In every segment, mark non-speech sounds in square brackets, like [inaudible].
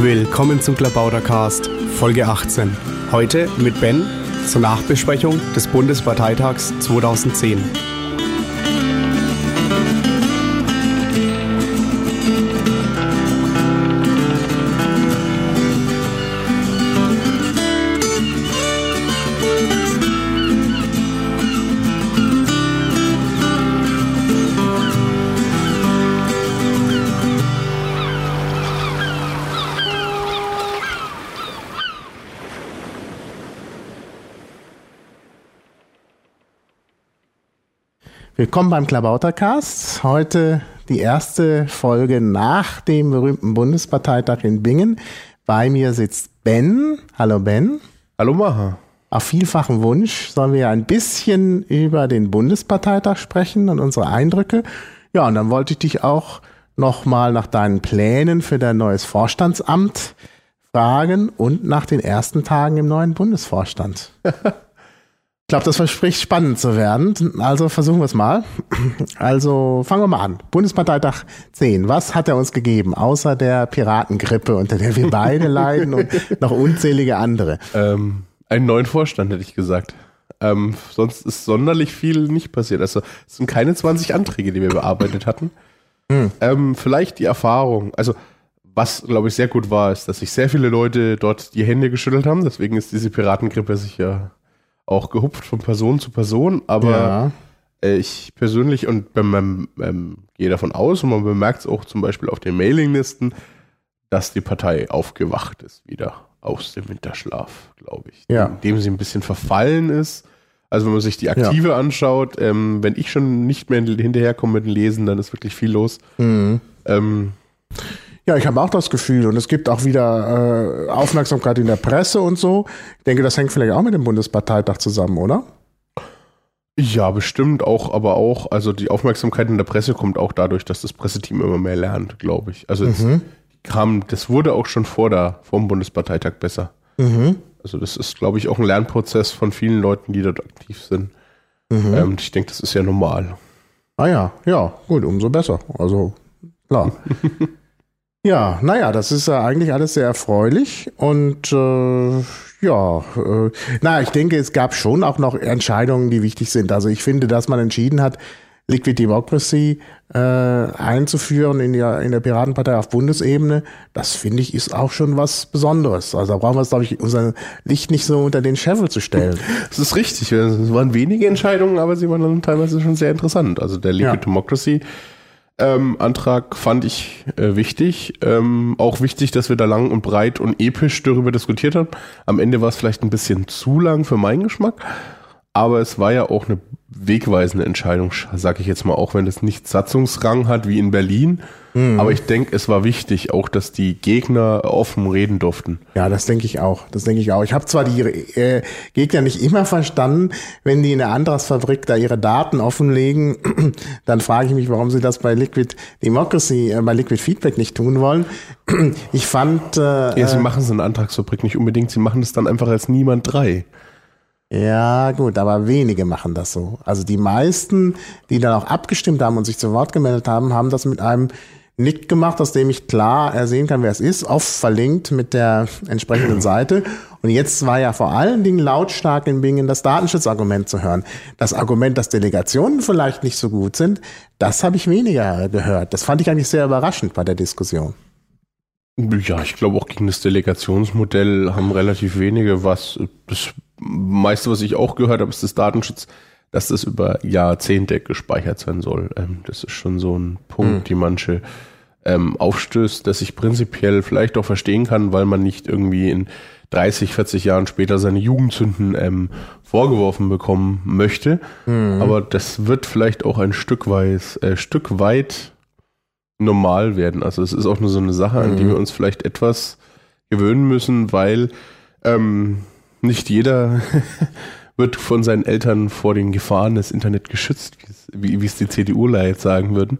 Willkommen zum Klabautercast, Folge 18. Heute mit Ben zur Nachbesprechung des Bundesparteitags 2010. Willkommen beim Klabautercast. Heute die erste Folge nach dem berühmten Bundesparteitag in Bingen. Bei mir sitzt Ben. Hallo Ben. Hallo Maha. Auf vielfachen Wunsch sollen wir ein bisschen über den Bundesparteitag sprechen und unsere Eindrücke. Ja, und dann wollte ich dich auch nochmal nach deinen Plänen für dein neues Vorstandsamt fragen und nach den ersten Tagen im neuen Bundesvorstand. [laughs] Ich glaube, das verspricht spannend zu werden. Also versuchen wir es mal. Also fangen wir mal an. Bundesparteitag 10. Was hat er uns gegeben, außer der Piratengrippe, unter der wir beide [laughs] leiden und noch unzählige andere? Ähm, einen neuen Vorstand, hätte ich gesagt. Ähm, sonst ist sonderlich viel nicht passiert. Also es sind keine 20 Anträge, die wir bearbeitet hatten. Hm. Ähm, vielleicht die Erfahrung. Also was, glaube ich, sehr gut war, ist, dass sich sehr viele Leute dort die Hände geschüttelt haben. Deswegen ist diese Piratengrippe sicher auch gehupft von Person zu Person, aber ja. Äh, ich persönlich und man, ähm, gehe davon aus und man bemerkt es auch zum Beispiel auf den Mailinglisten, dass die Partei aufgewacht ist wieder aus dem Winterschlaf, glaube ich. Ja. Indem sie ein bisschen verfallen ist. Also wenn man sich die Aktive ja. anschaut, ähm, wenn ich schon nicht mehr hinterherkomme mit dem Lesen, dann ist wirklich viel los. Mhm. Ähm, ja, ich habe auch das Gefühl und es gibt auch wieder äh, Aufmerksamkeit in der Presse und so. Ich denke, das hängt vielleicht auch mit dem Bundesparteitag zusammen, oder? Ja, bestimmt auch, aber auch, also die Aufmerksamkeit in der Presse kommt auch dadurch, dass das Presseteam immer mehr lernt, glaube ich. Also mhm. kam, das wurde auch schon vor der, vor dem Bundesparteitag besser. Mhm. Also das ist, glaube ich, auch ein Lernprozess von vielen Leuten, die dort aktiv sind. Mhm. Ähm, ich denke, das ist ja normal. Ah ja, ja, gut, umso besser. Also klar. [laughs] Ja, naja, das ist ja eigentlich alles sehr erfreulich und äh, ja, äh, na, ich denke, es gab schon auch noch Entscheidungen, die wichtig sind. Also ich finde, dass man entschieden hat, Liquid Democracy äh, einzuführen in der, in der Piratenpartei auf Bundesebene, das finde ich ist auch schon was Besonderes. Also da brauchen wir es, glaube ich, unser Licht nicht so unter den Scheffel zu stellen. [laughs] Das ist richtig. Es waren wenige Entscheidungen, aber sie waren dann teilweise schon sehr interessant. Also der Liquid ja. Democracy ähm, Antrag fand ich äh, wichtig. Ähm, auch wichtig, dass wir da lang und breit und episch darüber diskutiert haben. Am Ende war es vielleicht ein bisschen zu lang für meinen Geschmack. Aber es war ja auch eine wegweisende Entscheidung, sage ich jetzt mal, auch wenn es nicht Satzungsrang hat wie in Berlin. Mhm. Aber ich denke, es war wichtig auch, dass die Gegner offen reden durften. Ja, das denke ich auch. Das denke ich auch. Ich habe zwar die äh, Gegner nicht immer verstanden, wenn die in der Andras-Fabrik da ihre Daten offenlegen, [clears throat] dann frage ich mich, warum sie das bei Liquid Democracy, äh, bei Liquid Feedback nicht tun wollen. [clears throat] Ich fand. Äh, ja, sie machen so eine Antragsfabrik nicht unbedingt. Sie machen es dann einfach als niemand drei. Ja, gut, aber wenige machen das so. Also die meisten, die dann auch abgestimmt haben und sich zu Wort gemeldet haben, haben das mit einem Nick gemacht, aus dem ich klar ersehen kann, wer es ist, oft verlinkt mit der entsprechenden Seite. Und jetzt war ja vor allen Dingen lautstark in Bingen das Datenschutzargument zu hören. Das Argument, dass Delegationen vielleicht nicht so gut sind, das habe ich weniger gehört. Das fand ich eigentlich sehr überraschend bei der Diskussion. Ja, ich glaube auch gegen das Delegationsmodell haben relativ wenige was. Das meiste, was ich auch gehört habe, ist das Datenschutz, dass das über Jahrzehnte gespeichert sein soll. Ähm, das ist schon so ein Punkt, mhm. die manche ähm, aufstößt, dass ich prinzipiell vielleicht auch verstehen kann, weil man nicht irgendwie in 30, 40 Jahren später seine Jugendzünden ähm, vorgeworfen bekommen möchte. Mhm. Aber das wird vielleicht auch ein Stück weit, äh, Stück weit normal werden. Also es ist auch nur so eine Sache, an die mhm. wir uns vielleicht etwas gewöhnen müssen, weil ähm, nicht jeder [laughs] wird von seinen Eltern vor den Gefahren des Internet geschützt, wie, es die CDUler jetzt sagen würden.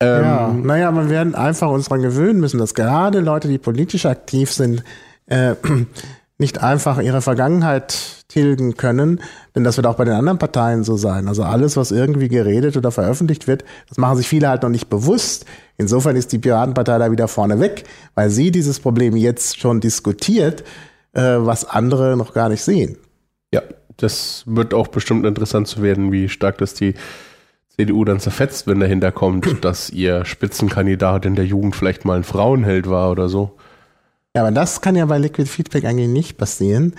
Ähm, ja, naja, wir werden einfach uns daran gewöhnen müssen, dass gerade Leute, die politisch aktiv sind, äh, [clears throat] nicht einfach ihre Vergangenheit tilgen können, denn das wird auch bei den anderen Parteien so sein. Also alles, was irgendwie geredet oder veröffentlicht wird, das machen sich viele halt noch nicht bewusst. Insofern ist die Piratenpartei da wieder vorne weg, weil sie dieses Problem jetzt schon diskutiert, was andere noch gar nicht sehen. Ja, das wird auch bestimmt interessant zu werden, wie stark das die CDU dann zerfetzt, wenn dahinter kommt, [clears throat] dass ihr Spitzenkandidat in der Jugend vielleicht mal ein Frauenheld war oder so. Ja, aber das kann ja bei Liquid Feedback eigentlich nicht passieren.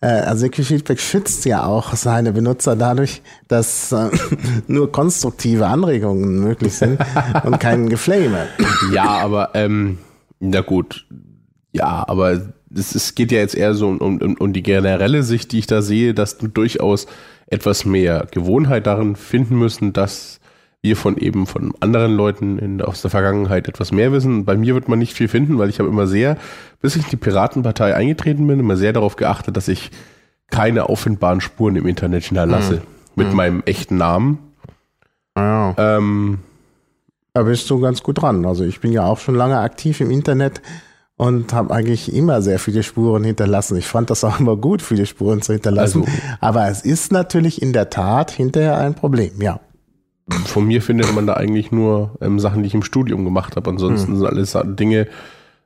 Äh, also Liquid Feedback schützt ja auch seine Benutzer dadurch, dass äh, [clears throat] nur konstruktive Anregungen möglich sind [laughs] und kein Geflame. Ja, aber ähm, na gut. Ja, aber es, geht ja jetzt eher so um, um, um die generelle Sicht, die ich da sehe, dass du durchaus etwas mehr Gewohnheit darin finden müssen, dass wir von eben von anderen Leuten in, aus der Vergangenheit etwas mehr wissen. Bei mir wird man nicht viel finden, weil ich habe immer sehr, bis ich in die Piratenpartei eingetreten bin, immer sehr darauf geachtet, dass ich keine auffindbaren Spuren im Internet hinterlasse. Mhm. Mit mhm. meinem echten Namen. Ja. Ähm, da bist du ganz gut dran. Also ich bin ja auch schon lange aktiv im Internet und habe eigentlich immer sehr viele Spuren hinterlassen. Ich fand das auch immer gut, viele Spuren zu hinterlassen. Also, Aber es ist natürlich in der Tat hinterher ein Problem, ja von mir findet man da eigentlich nur ähm, Sachen, die ich im Studium gemacht habe. Ansonsten mhm. sind alles Dinge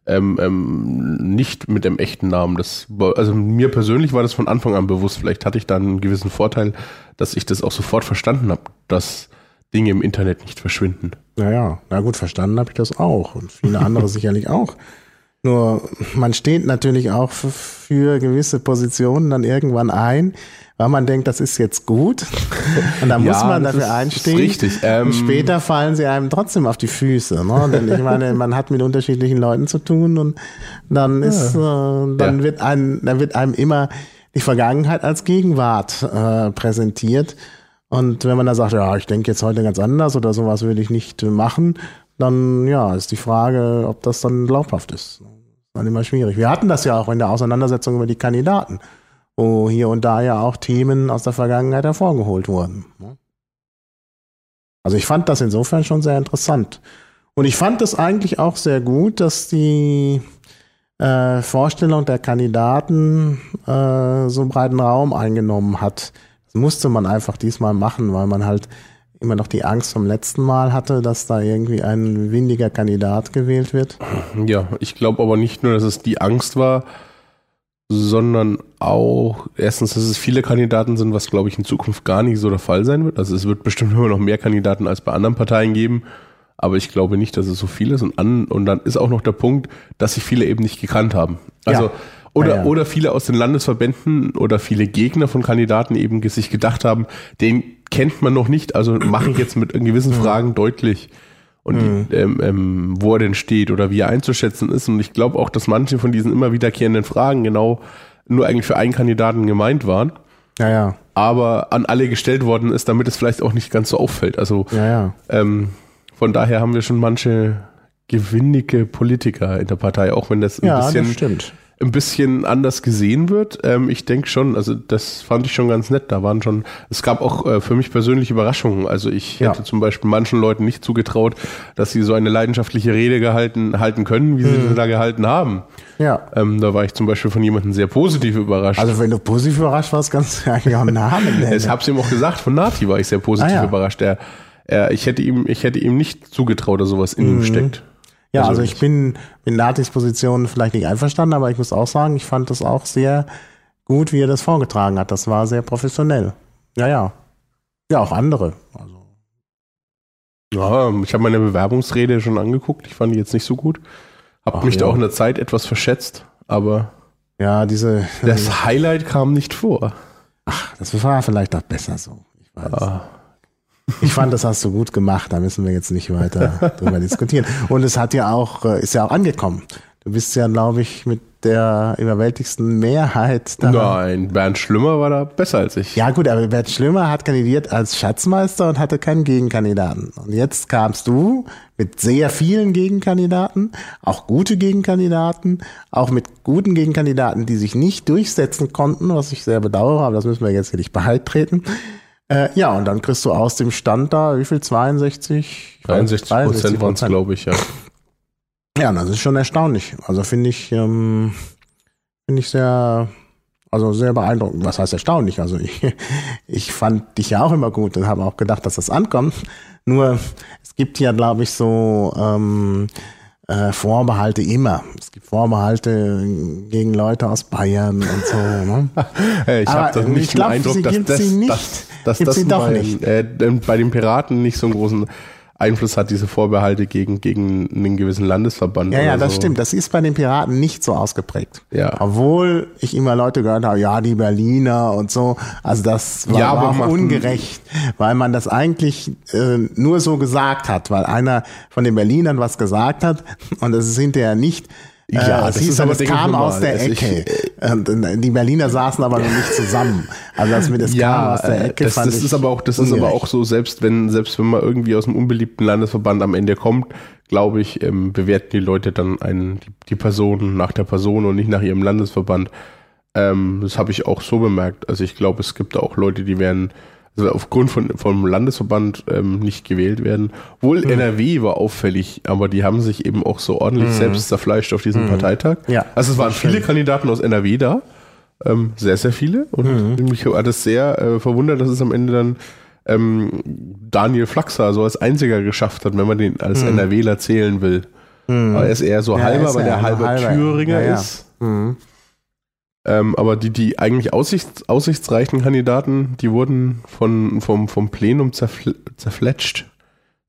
ähm, ähm, nicht mit dem echten Namen. Das, also mir persönlich war das von Anfang an bewusst. Vielleicht hatte ich da einen gewissen Vorteil, dass ich das auch sofort verstanden habe, dass Dinge im Internet nicht verschwinden. Naja, na gut, verstanden habe ich das auch und viele andere [laughs] sicherlich auch. Nur man steht natürlich auch für gewisse Positionen dann irgendwann ein, weil man denkt, das ist jetzt gut. [laughs] Und dann muss man dafür einstehen. Richtig. Ähm, und später fallen sie einem trotzdem auf die Füße. Ne? [laughs] Denn ich meine, man hat mit unterschiedlichen Leuten zu tun und dann ist, ja. äh, dann ja. wird einem, dann wird einem immer die Vergangenheit als Gegenwart äh, präsentiert. Und wenn man da sagt, ja, ich denke jetzt heute ganz anders oder sowas würde ich nicht machen, dann ja, ist die Frage, ob das dann glaubhaft ist dann immer schwierig. Wir hatten das ja auch in der Auseinandersetzung über die Kandidaten, wo hier und da ja auch Themen aus der Vergangenheit hervorgeholt wurden. Ne? Also ich fand das insofern schon sehr interessant. Und ich fand es eigentlich auch sehr gut, dass die äh, Vorstellung der Kandidaten äh, so breiten Raum eingenommen hat. Das musste man einfach diesmal machen, weil man halt immer noch die Angst vom letzten Mal hatte, dass da irgendwie ein windiger Kandidat gewählt wird? Ja, ich glaube aber nicht nur, dass es die Angst war, sondern auch erstens, dass es viele Kandidaten sind, was glaube ich in Zukunft gar nicht so der Fall sein wird. Also es wird bestimmt immer noch mehr Kandidaten als bei anderen Parteien geben, aber ich glaube nicht, dass es so viele ist. Und, an, und dann ist auch noch der Punkt, dass sich viele eben nicht gekannt haben. Also ja. Oder, ja. oder viele aus den Landesverbänden oder viele Gegner von Kandidaten eben sich gedacht haben, den kennt man noch nicht, also mache ich jetzt mit gewissen. Fragen deutlich und mhm. die, ähm, ähm, wo er denn steht oder wie er einzuschätzen ist. Und ich glaube auch, dass manche von diesen immer wiederkehrenden Fragen genau nur eigentlich für einen Kandidaten gemeint waren. Ja, ja. Aber an alle gestellt worden ist, damit es vielleicht auch nicht ganz so auffällt. Also ja, ja. Ähm, von daher haben wir schon manche gewinnige Politiker in der Partei, auch wenn das ein ja, bisschen das stimmt ein bisschen anders gesehen wird. Ähm, ich denke schon, also das fand ich schon ganz nett. Da waren schon, es gab auch äh, für mich persönlich Überraschungen. Also ich ja. hätte zum Beispiel manchen Leuten nicht zugetraut, dass sie so eine leidenschaftliche Rede gehalten halten können, wie sie mhm. da gehalten haben. Ja. Ähm, da war ich zum Beispiel von jemandem sehr positiv überrascht. Also wenn du positiv überrascht warst, kannst du eigentlich auch einen Namen nennen. Ich habe es ihm auch gesagt, von Nati war ich sehr positiv ah, ja. überrascht. Er, er, ich hätte ihm, ich hätte ihm nicht zugetraut, dass sowas in mhm. ihm steckt. Ja, also, ich bin mit Natis Position vielleicht nicht einverstanden, aber ich muss auch sagen, ich fand das auch sehr gut, wie er das vorgetragen hat. Das war sehr professionell. Ja, ja. Ja, auch andere. Also. Ja, ich habe meine Bewerbungsrede schon angeguckt. Ich fand die jetzt nicht so gut. Hab Ach, mich ja. da auch in der Zeit etwas verschätzt, aber ja, diese das Highlight kam nicht vor. Ach, das war vielleicht auch besser so. Ich weiß. Ah. Ich fand, das hast du gut gemacht. Da müssen wir jetzt nicht weiter drüber diskutieren. Und es hat ja auch, äh, ist ja auch angekommen. Du bist ja, glaube ich, mit der überwältigsten Mehrheit da. Nein, Bernd Schlümmer war da besser als ich. Ja gut, aber Bernd Schlümmer hat kandidiert als Schatzmeister und hatte keinen Gegenkandidaten. Und jetzt kamst du mit sehr vielen Gegenkandidaten, auch gute Gegenkandidaten, auch mit guten Gegenkandidaten, die sich nicht durchsetzen konnten, was ich sehr bedauere, aber das müssen wir jetzt hier nicht beitreten. Äh, ja, und dann kriegst du aus dem Stand da, wie viel? 62? 63 Prozent waren es, glaube ich, ja. Ja, das ist schon erstaunlich. Also finde ich, ähm, Finde ich sehr, also sehr beeindruckend. Was heißt erstaunlich? Also ich, [laughs] ich fand dich ja auch immer gut und habe auch gedacht, dass das ankommt. Nur es gibt ja, glaube ich, so ähm, äh, Vorbehalte immer. Es gibt Vorbehalte gegen Leute aus Bayern und so. Ne? [laughs] ich habe nicht den glaub, Eindruck, dass das, nicht. dass, dass das bei, äh, bei den Piraten nicht so einen großen Einfluss hat, diese Vorbehalte gegen, gegen einen gewissen Landesverband. Ja, ja, das so. stimmt. Das ist bei den Piraten nicht so ausgeprägt. Ja. Obwohl ich immer Leute gehört habe, ja, die Berliner und so. Also das war, ja, war auch ungerecht, weil man das eigentlich äh, nur so gesagt hat, weil einer von den Berlinern was gesagt hat und es ist hinterher nicht ja, äh, das hieß, aber, es kam aus der Ecke. Und die Berliner saßen aber noch nicht zusammen. Also das mit es ja, kam aus der Ecke. Das, das ist aber auch, das ungerecht. ist aber auch so, selbst wenn, selbst wenn man irgendwie aus einem unbeliebten Landesverband am Ende kommt, glaube ich, ähm, bewerten die Leute dann einen, die, die Person nach der Person und nicht nach ihrem Landesverband. Ähm, das habe ich auch so bemerkt. Also ich glaube, es gibt da auch Leute, die werden also aufgrund von vom Landesverband ähm, nicht gewählt werden. Wohl hm. NRW war auffällig, aber die haben sich eben auch so ordentlich hm. selbst zerfleischt auf diesem hm. Parteitag. Ja. Also es waren viele Kandidaten aus NRW da. Ähm, sehr, sehr viele. Und mhm. mich hat es sehr äh, verwundert, dass es am Ende dann ähm, Daniel Flaxer so als einziger geschafft hat, wenn man den als mhm. NRWler zählen will. Mhm. Aber er ist eher so ja, halber, weil er halber, halber Thüringer ja, ja. ist. Ähm, aber die, die eigentlich aussichts, aussichtsreichen Kandidaten, die wurden von, vom, vom Plenum zerfl zerfletscht.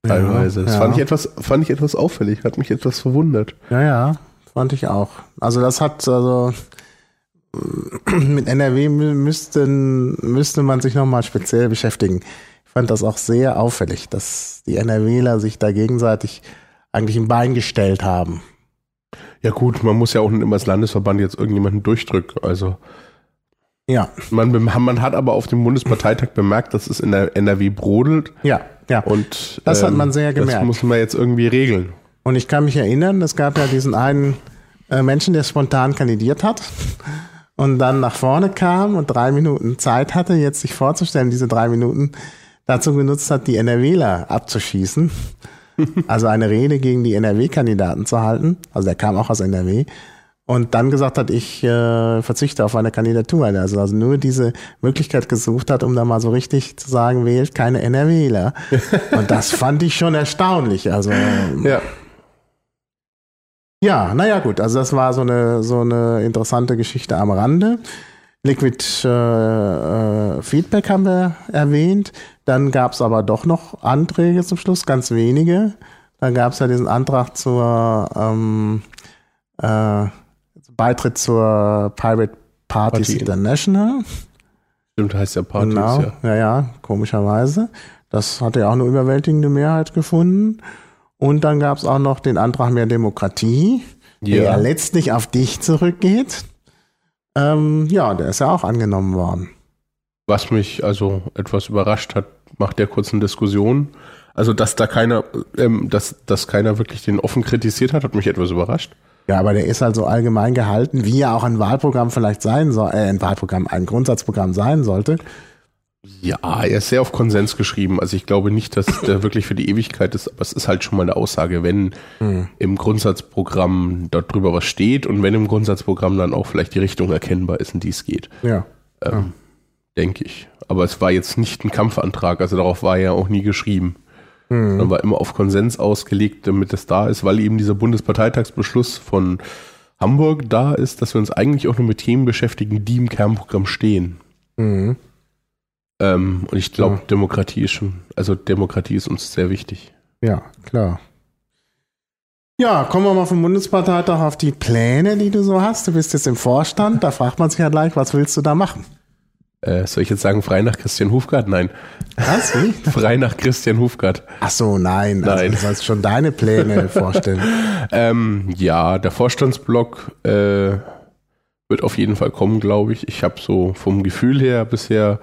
Teilweise. Ja, das ja. fand ich etwas, fand ich etwas auffällig, hat mich etwas verwundert. Ja, ja, fand ich auch. Also das hat, also mit NRW müssten, müsste man sich nochmal speziell beschäftigen. Ich fand das auch sehr auffällig, dass die NRWler sich da gegenseitig eigentlich ein Bein gestellt haben. Ja gut, man muss ja auch nicht immer als Landesverband jetzt irgendjemanden durchdrücken. Also ja. Man, man hat aber auf dem Bundesparteitag bemerkt, dass es in der NRW brodelt. Ja, ja. Und das ähm, hat man sehr gemerkt. Das muss man jetzt irgendwie regeln. Und ich kann mich erinnern, es gab ja diesen einen äh, Menschen, der spontan kandidiert hat [laughs] und dann nach vorne kam und drei Minuten Zeit hatte, jetzt sich vorzustellen, diese drei Minuten dazu genutzt hat, die NRWler abzuschießen also eine Rede gegen die NRW-Kandidaten zu halten. Also der kam auch aus NRW. Und dann gesagt hat, ich äh, verzichte auf eine Kandidatur. Also, also nur diese Möglichkeit gesucht hat, um da mal so richtig zu sagen, wählt keine NRWler. [laughs] Und das fand ich schon erstaunlich. Also ja. Ja, naja gut, also das war so eine, so eine interessante Geschichte am Rande. Liquid äh, äh, Feedback haben wir erwähnt. Dann gab es aber doch noch Anträge zum Schluss, ganz wenige. Dann gab es ja diesen Antrag zur ähm, äh, Beitritt zur Pirate Parties Party. International. Stimmt, heißt ja Parties, genau. ja. Ja, ja, komischerweise. Das hat ja auch eine überwältigende Mehrheit gefunden. Und dann gab es auch noch den Antrag mehr Demokratie, ja. der letztlich auf dich zurückgeht. Ähm, ja, der ist ja auch angenommen worden. Was mich also etwas überrascht hat, macht der kurzen Diskussion. Also, dass da keiner, ähm, dass, dass keiner wirklich den offen kritisiert hat, hat mich etwas überrascht. Ja, aber der ist halt so allgemein gehalten, wie ja auch ein Wahlprogramm vielleicht sein soll, äh, ein Wahlprogramm, ein Grundsatzprogramm sein sollte. Ja, er ist sehr auf Konsens geschrieben. Also ich glaube nicht, dass der wirklich für die Ewigkeit ist, aber es ist halt schon mal eine Aussage, wenn mhm. im Grundsatzprogramm dort drüber was steht und wenn im Grundsatzprogramm dann auch vielleicht die Richtung erkennbar ist, in die es geht. Ja. Ähm, ja. Denke ich. Aber es war jetzt nicht ein Kampfantrag, also darauf war er auch nie geschrieben. Mhm. Dann war immer auf Konsens ausgelegt, damit es da ist, weil eben dieser Bundesparteitagsbeschluss von Hamburg da ist, dass wir uns eigentlich auch nur mit Themen beschäftigen, die im Kernprogramm stehen. Mhm. Ähm, und ich glaube, ja. Demokratie ist schon, also Demokratie ist uns sehr wichtig. Ja, klar. Ja, kommen wir mal vom Bundesparteitag auf die Pläne, die du so hast. Du bist jetzt im Vorstand, da fragt man sich ja gleich, was willst du da machen? Äh, soll ich jetzt sagen, frei nach Christian Hufgart? Nein. Was? Wie? [laughs] frei nach Christian Hufgart. Ach so, nein. Also nein. Also, du sollst schon deine Pläne [laughs] vorstellen. Ähm, ja, der Vorstandsblock äh, wird auf jeden Fall kommen, glaube ich. Ich habe so vom Gefühl her bisher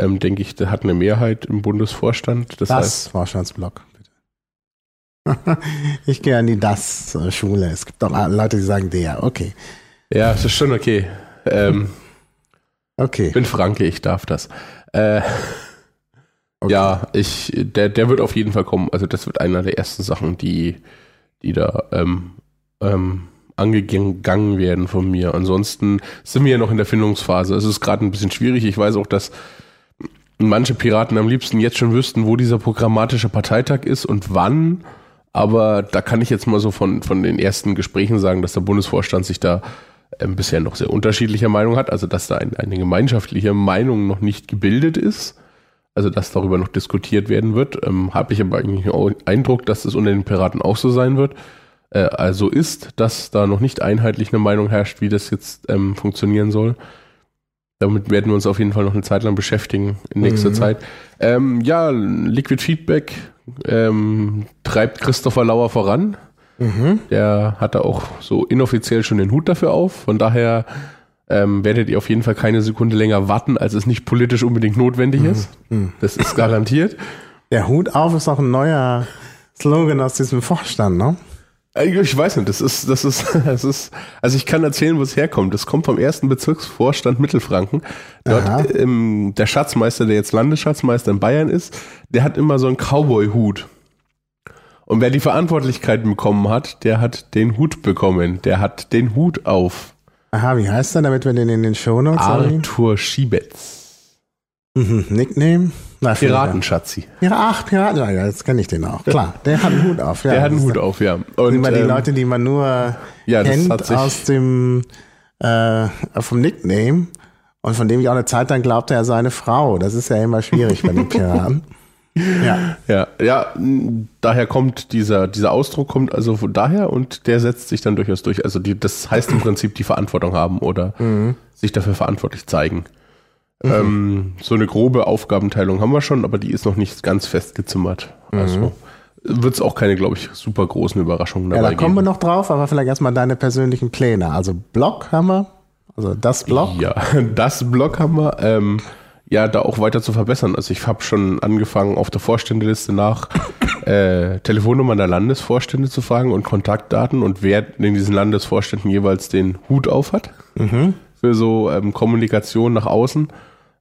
ähm, denke ich, der hat eine Mehrheit im Bundesvorstand. Das, das heißt, Vorstandsblock, bitte. [laughs] ich gehe an die Das-Schule. Es gibt auch Leute, die sagen der. Okay. Ja, das ist schon okay. Ähm, [laughs] okay. Ich bin Franke, ich darf das. Äh, okay. Ja, ich, der, der wird auf jeden Fall kommen. Also das wird einer der ersten Sachen, die, die da ähm, ähm, angegangen werden von mir. Ansonsten sind wir ja noch in der Findungsphase. Es ist gerade ein bisschen schwierig. Ich weiß auch, dass manche Piraten am liebsten jetzt schon wüssten, wo dieser programmatische Parteitag ist und wann. Aber da kann ich jetzt mal so von, von den ersten Gesprächen sagen, dass der Bundesvorstand sich da ähm, bisher noch sehr unterschiedlicher Meinung hat. Also dass da ein, eine gemeinschaftliche Meinung noch nicht gebildet ist. Also dass darüber noch diskutiert werden wird. Ähm, Habe ich aber eigentlich den Eindruck, dass es unter den Piraten auch so sein wird. Äh, also ist, dass da noch nicht einheitlich eine Meinung herrscht, wie das jetzt ähm, funktionieren soll. Damit werden wir uns auf jeden Fall noch eine Zeit lang beschäftigen in nächster mhm. Zeit. Ähm, ja, Liquid Feedback ähm, treibt Christopher Lauer voran. Mhm. Der hat da auch so inoffiziell schon den Hut dafür auf. Von daher ähm, werdet ihr auf jeden Fall keine Sekunde länger warten, als es nicht politisch unbedingt notwendig ist. Mhm. Das ist garantiert. Der Hut auf ist auch ein neuer Slogan aus diesem Vorstand, ne? Äh, ich weiß nicht, das ist, das ist, [laughs] das ist, also ich kann erzählen, wo es herkommt. Das kommt vom ersten Bezirksvorstand Mittelfranken. Dort, ähm, der Schatzmeister, der jetzt Landesschatzmeister in Bayern ist, der hat immer so einen Cowboy-Hut. Und wer die Verantwortlichkeit bekommen hat, der hat den Hut bekommen. Der hat den Hut auf. Aha, wie heißt er, damit wir den in den Shownotes haben? Arthur Schiebetz. Mhm, Nickname? Na, Piratenschatzi. Ja, ach, Piraten, ja, jetzt kenne ich den auch. Klar, der hat einen Hut auf. Ja, der hat einen Hut auf, ja. Und immer die ähm, Leute, die man nur ja, kennt aus dem äh, vom Nickname und von dem ich auch eine Zeit lang glaubte, er sei eine Frau. Das ist ja immer schwierig bei den Piraten. [laughs] Ja. ja, ja, daher kommt dieser, dieser Ausdruck kommt also von daher und der setzt sich dann durchaus durch. Also die, das heißt im Prinzip die Verantwortung haben oder mhm. sich dafür verantwortlich zeigen. Mhm. Ähm, so eine grobe Aufgabenteilung haben wir schon, aber die ist noch nicht ganz festgezimmert. Mhm. Also wird es auch keine, glaube ich, super großen Überraschungen dabei Ja, da kommen geben. wir noch drauf, aber vielleicht erstmal deine persönlichen Pläne. Also Blog haben wir, also das Blog. Ja, [laughs] das Blog haben wir. Ähm, ja, da auch weiter zu verbessern. Also ich habe schon angefangen, auf der Vorständeliste nach [coughs] äh, Telefonnummern der Landesvorstände zu fragen und Kontaktdaten und wer in diesen Landesvorständen jeweils den Hut auf hat mhm. für so ähm, Kommunikation nach außen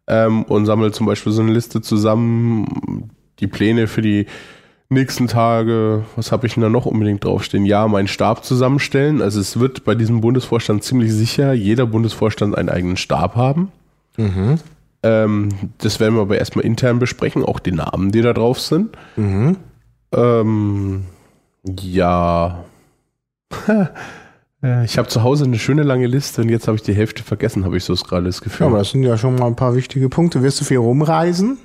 ähm, und sammle zum Beispiel so eine Liste zusammen, die Pläne für die nächsten Tage, was habe ich denn da noch unbedingt draufstehen? Ja, meinen Stab zusammenstellen. Also es wird bei diesem Bundesvorstand ziemlich sicher jeder Bundesvorstand einen eigenen Stab haben. Mhm. Ähm, das werden wir aber erstmal intern besprechen, auch die Namen, die da drauf sind. Mhm. Ähm, ja. [laughs] Äh, ich habe zu Hause eine schöne lange Liste und jetzt habe ich die Hälfte vergessen, habe ich so gerade das Gefühl. Ja, aber das sind ja schon mal ein paar wichtige Punkte. Wirst du viel rumreisen?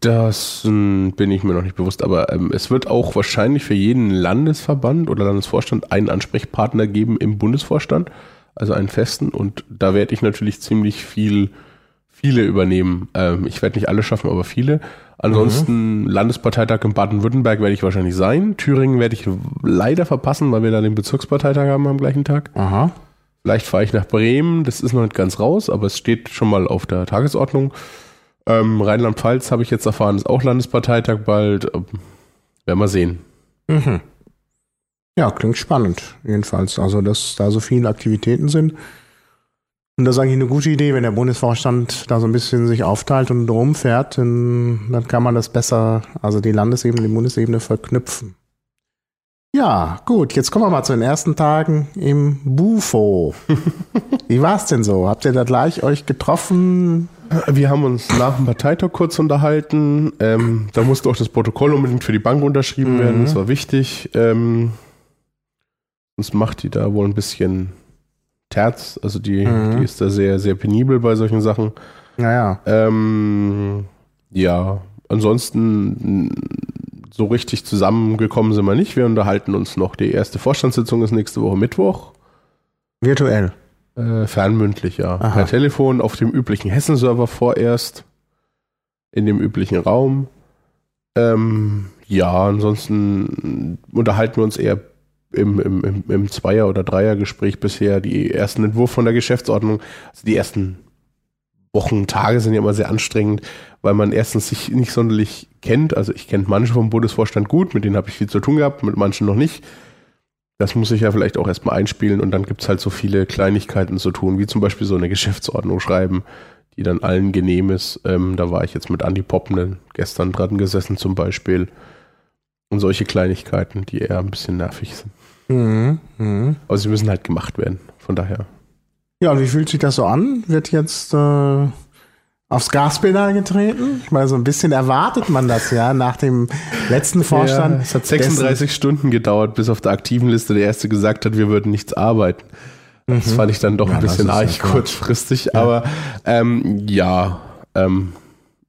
Das hm, bin ich mir noch nicht bewusst, aber ähm, es wird auch wahrscheinlich für jeden Landesverband oder Landesvorstand einen Ansprechpartner geben im Bundesvorstand, also einen festen. Und da werde ich natürlich ziemlich viel, viele übernehmen. Ähm, ich werde nicht alle schaffen, aber viele. Ansonsten mhm. Landesparteitag in Baden-Württemberg werde ich wahrscheinlich sein. Thüringen werde ich leider verpassen, weil wir da den Bezirksparteitag haben am gleichen Tag. Aha. Vielleicht fahre ich nach Bremen, das ist noch nicht ganz raus, aber es steht schon mal auf der Tagesordnung. Ähm, Rheinland-Pfalz habe ich jetzt erfahren, ist auch Landesparteitag bald. Ähm, werden wir sehen. Mhm. Ja, klingt spannend, jedenfalls. Also, dass da so viele Aktivitäten sind. Und das ist eigentlich eine gute Idee, wenn der Bundesvorstand da so ein bisschen sich aufteilt und rumfährt, dann, dann kann man das besser, also die Landesebene, die Bundesebene verknüpfen. Ja, gut, jetzt kommen wir mal zu den ersten Tagen im Bufo. [laughs] Wie war es denn so? Habt ihr da gleich euch getroffen? Wir haben uns nach dem Parteitag kurz unterhalten. Ähm, da musste auch das Protokoll unbedingt für die Bank unterschrieben mhm. werden. Das war wichtig. Ähm, sonst macht die da wohl ein bisschen Terz, also die, mhm. die ist da sehr, sehr penibel bei solchen Sachen. Naja. Ähm, ja, ansonsten so richtig zusammengekommen sind wir nicht. Wir unterhalten uns noch. Die erste Vorstandssitzung ist nächste Woche Mittwoch. Virtuell. Äh, fernmündlich, ja. Aha. Per Telefon auf dem üblichen Hessen-Server vorerst. In dem üblichen Raum. Ähm, ja, ansonsten unterhalten wir uns eher im, im, im Zweier- oder Dreiergespräch bisher die ersten Entwurf von der Geschäftsordnung. Also die ersten Wochen, Tage sind ja immer sehr anstrengend, weil man erstens sich nicht sonderlich kennt. Also ich kenne manche vom Bundesvorstand gut, mit denen habe ich viel zu tun gehabt, mit manchen noch nicht. Das muss ich ja vielleicht auch erstmal einspielen und dann gibt es halt so viele Kleinigkeiten zu tun, wie zum Beispiel so eine Geschäftsordnung schreiben, die dann allen genehm ist. Ähm, da war ich jetzt mit Andi Poppenden gestern dran gesessen zum Beispiel. Und solche Kleinigkeiten, die eher ein bisschen nervig sind. Mhm. Mhm. Aber sie müssen halt gemacht werden, von daher. Ja, und wie fühlt sich das so an? Wird jetzt äh, aufs Gaspedal getreten? Weil so ein bisschen erwartet man das ja nach dem letzten Vorstand. Ja, es hat 36 Stunden gedauert, bis auf der aktiven Liste der Erste gesagt hat, wir würden nichts arbeiten. Das mhm. fand ich dann doch ja, ein bisschen arg kurzfristig, ja. aber ähm, ja, ähm,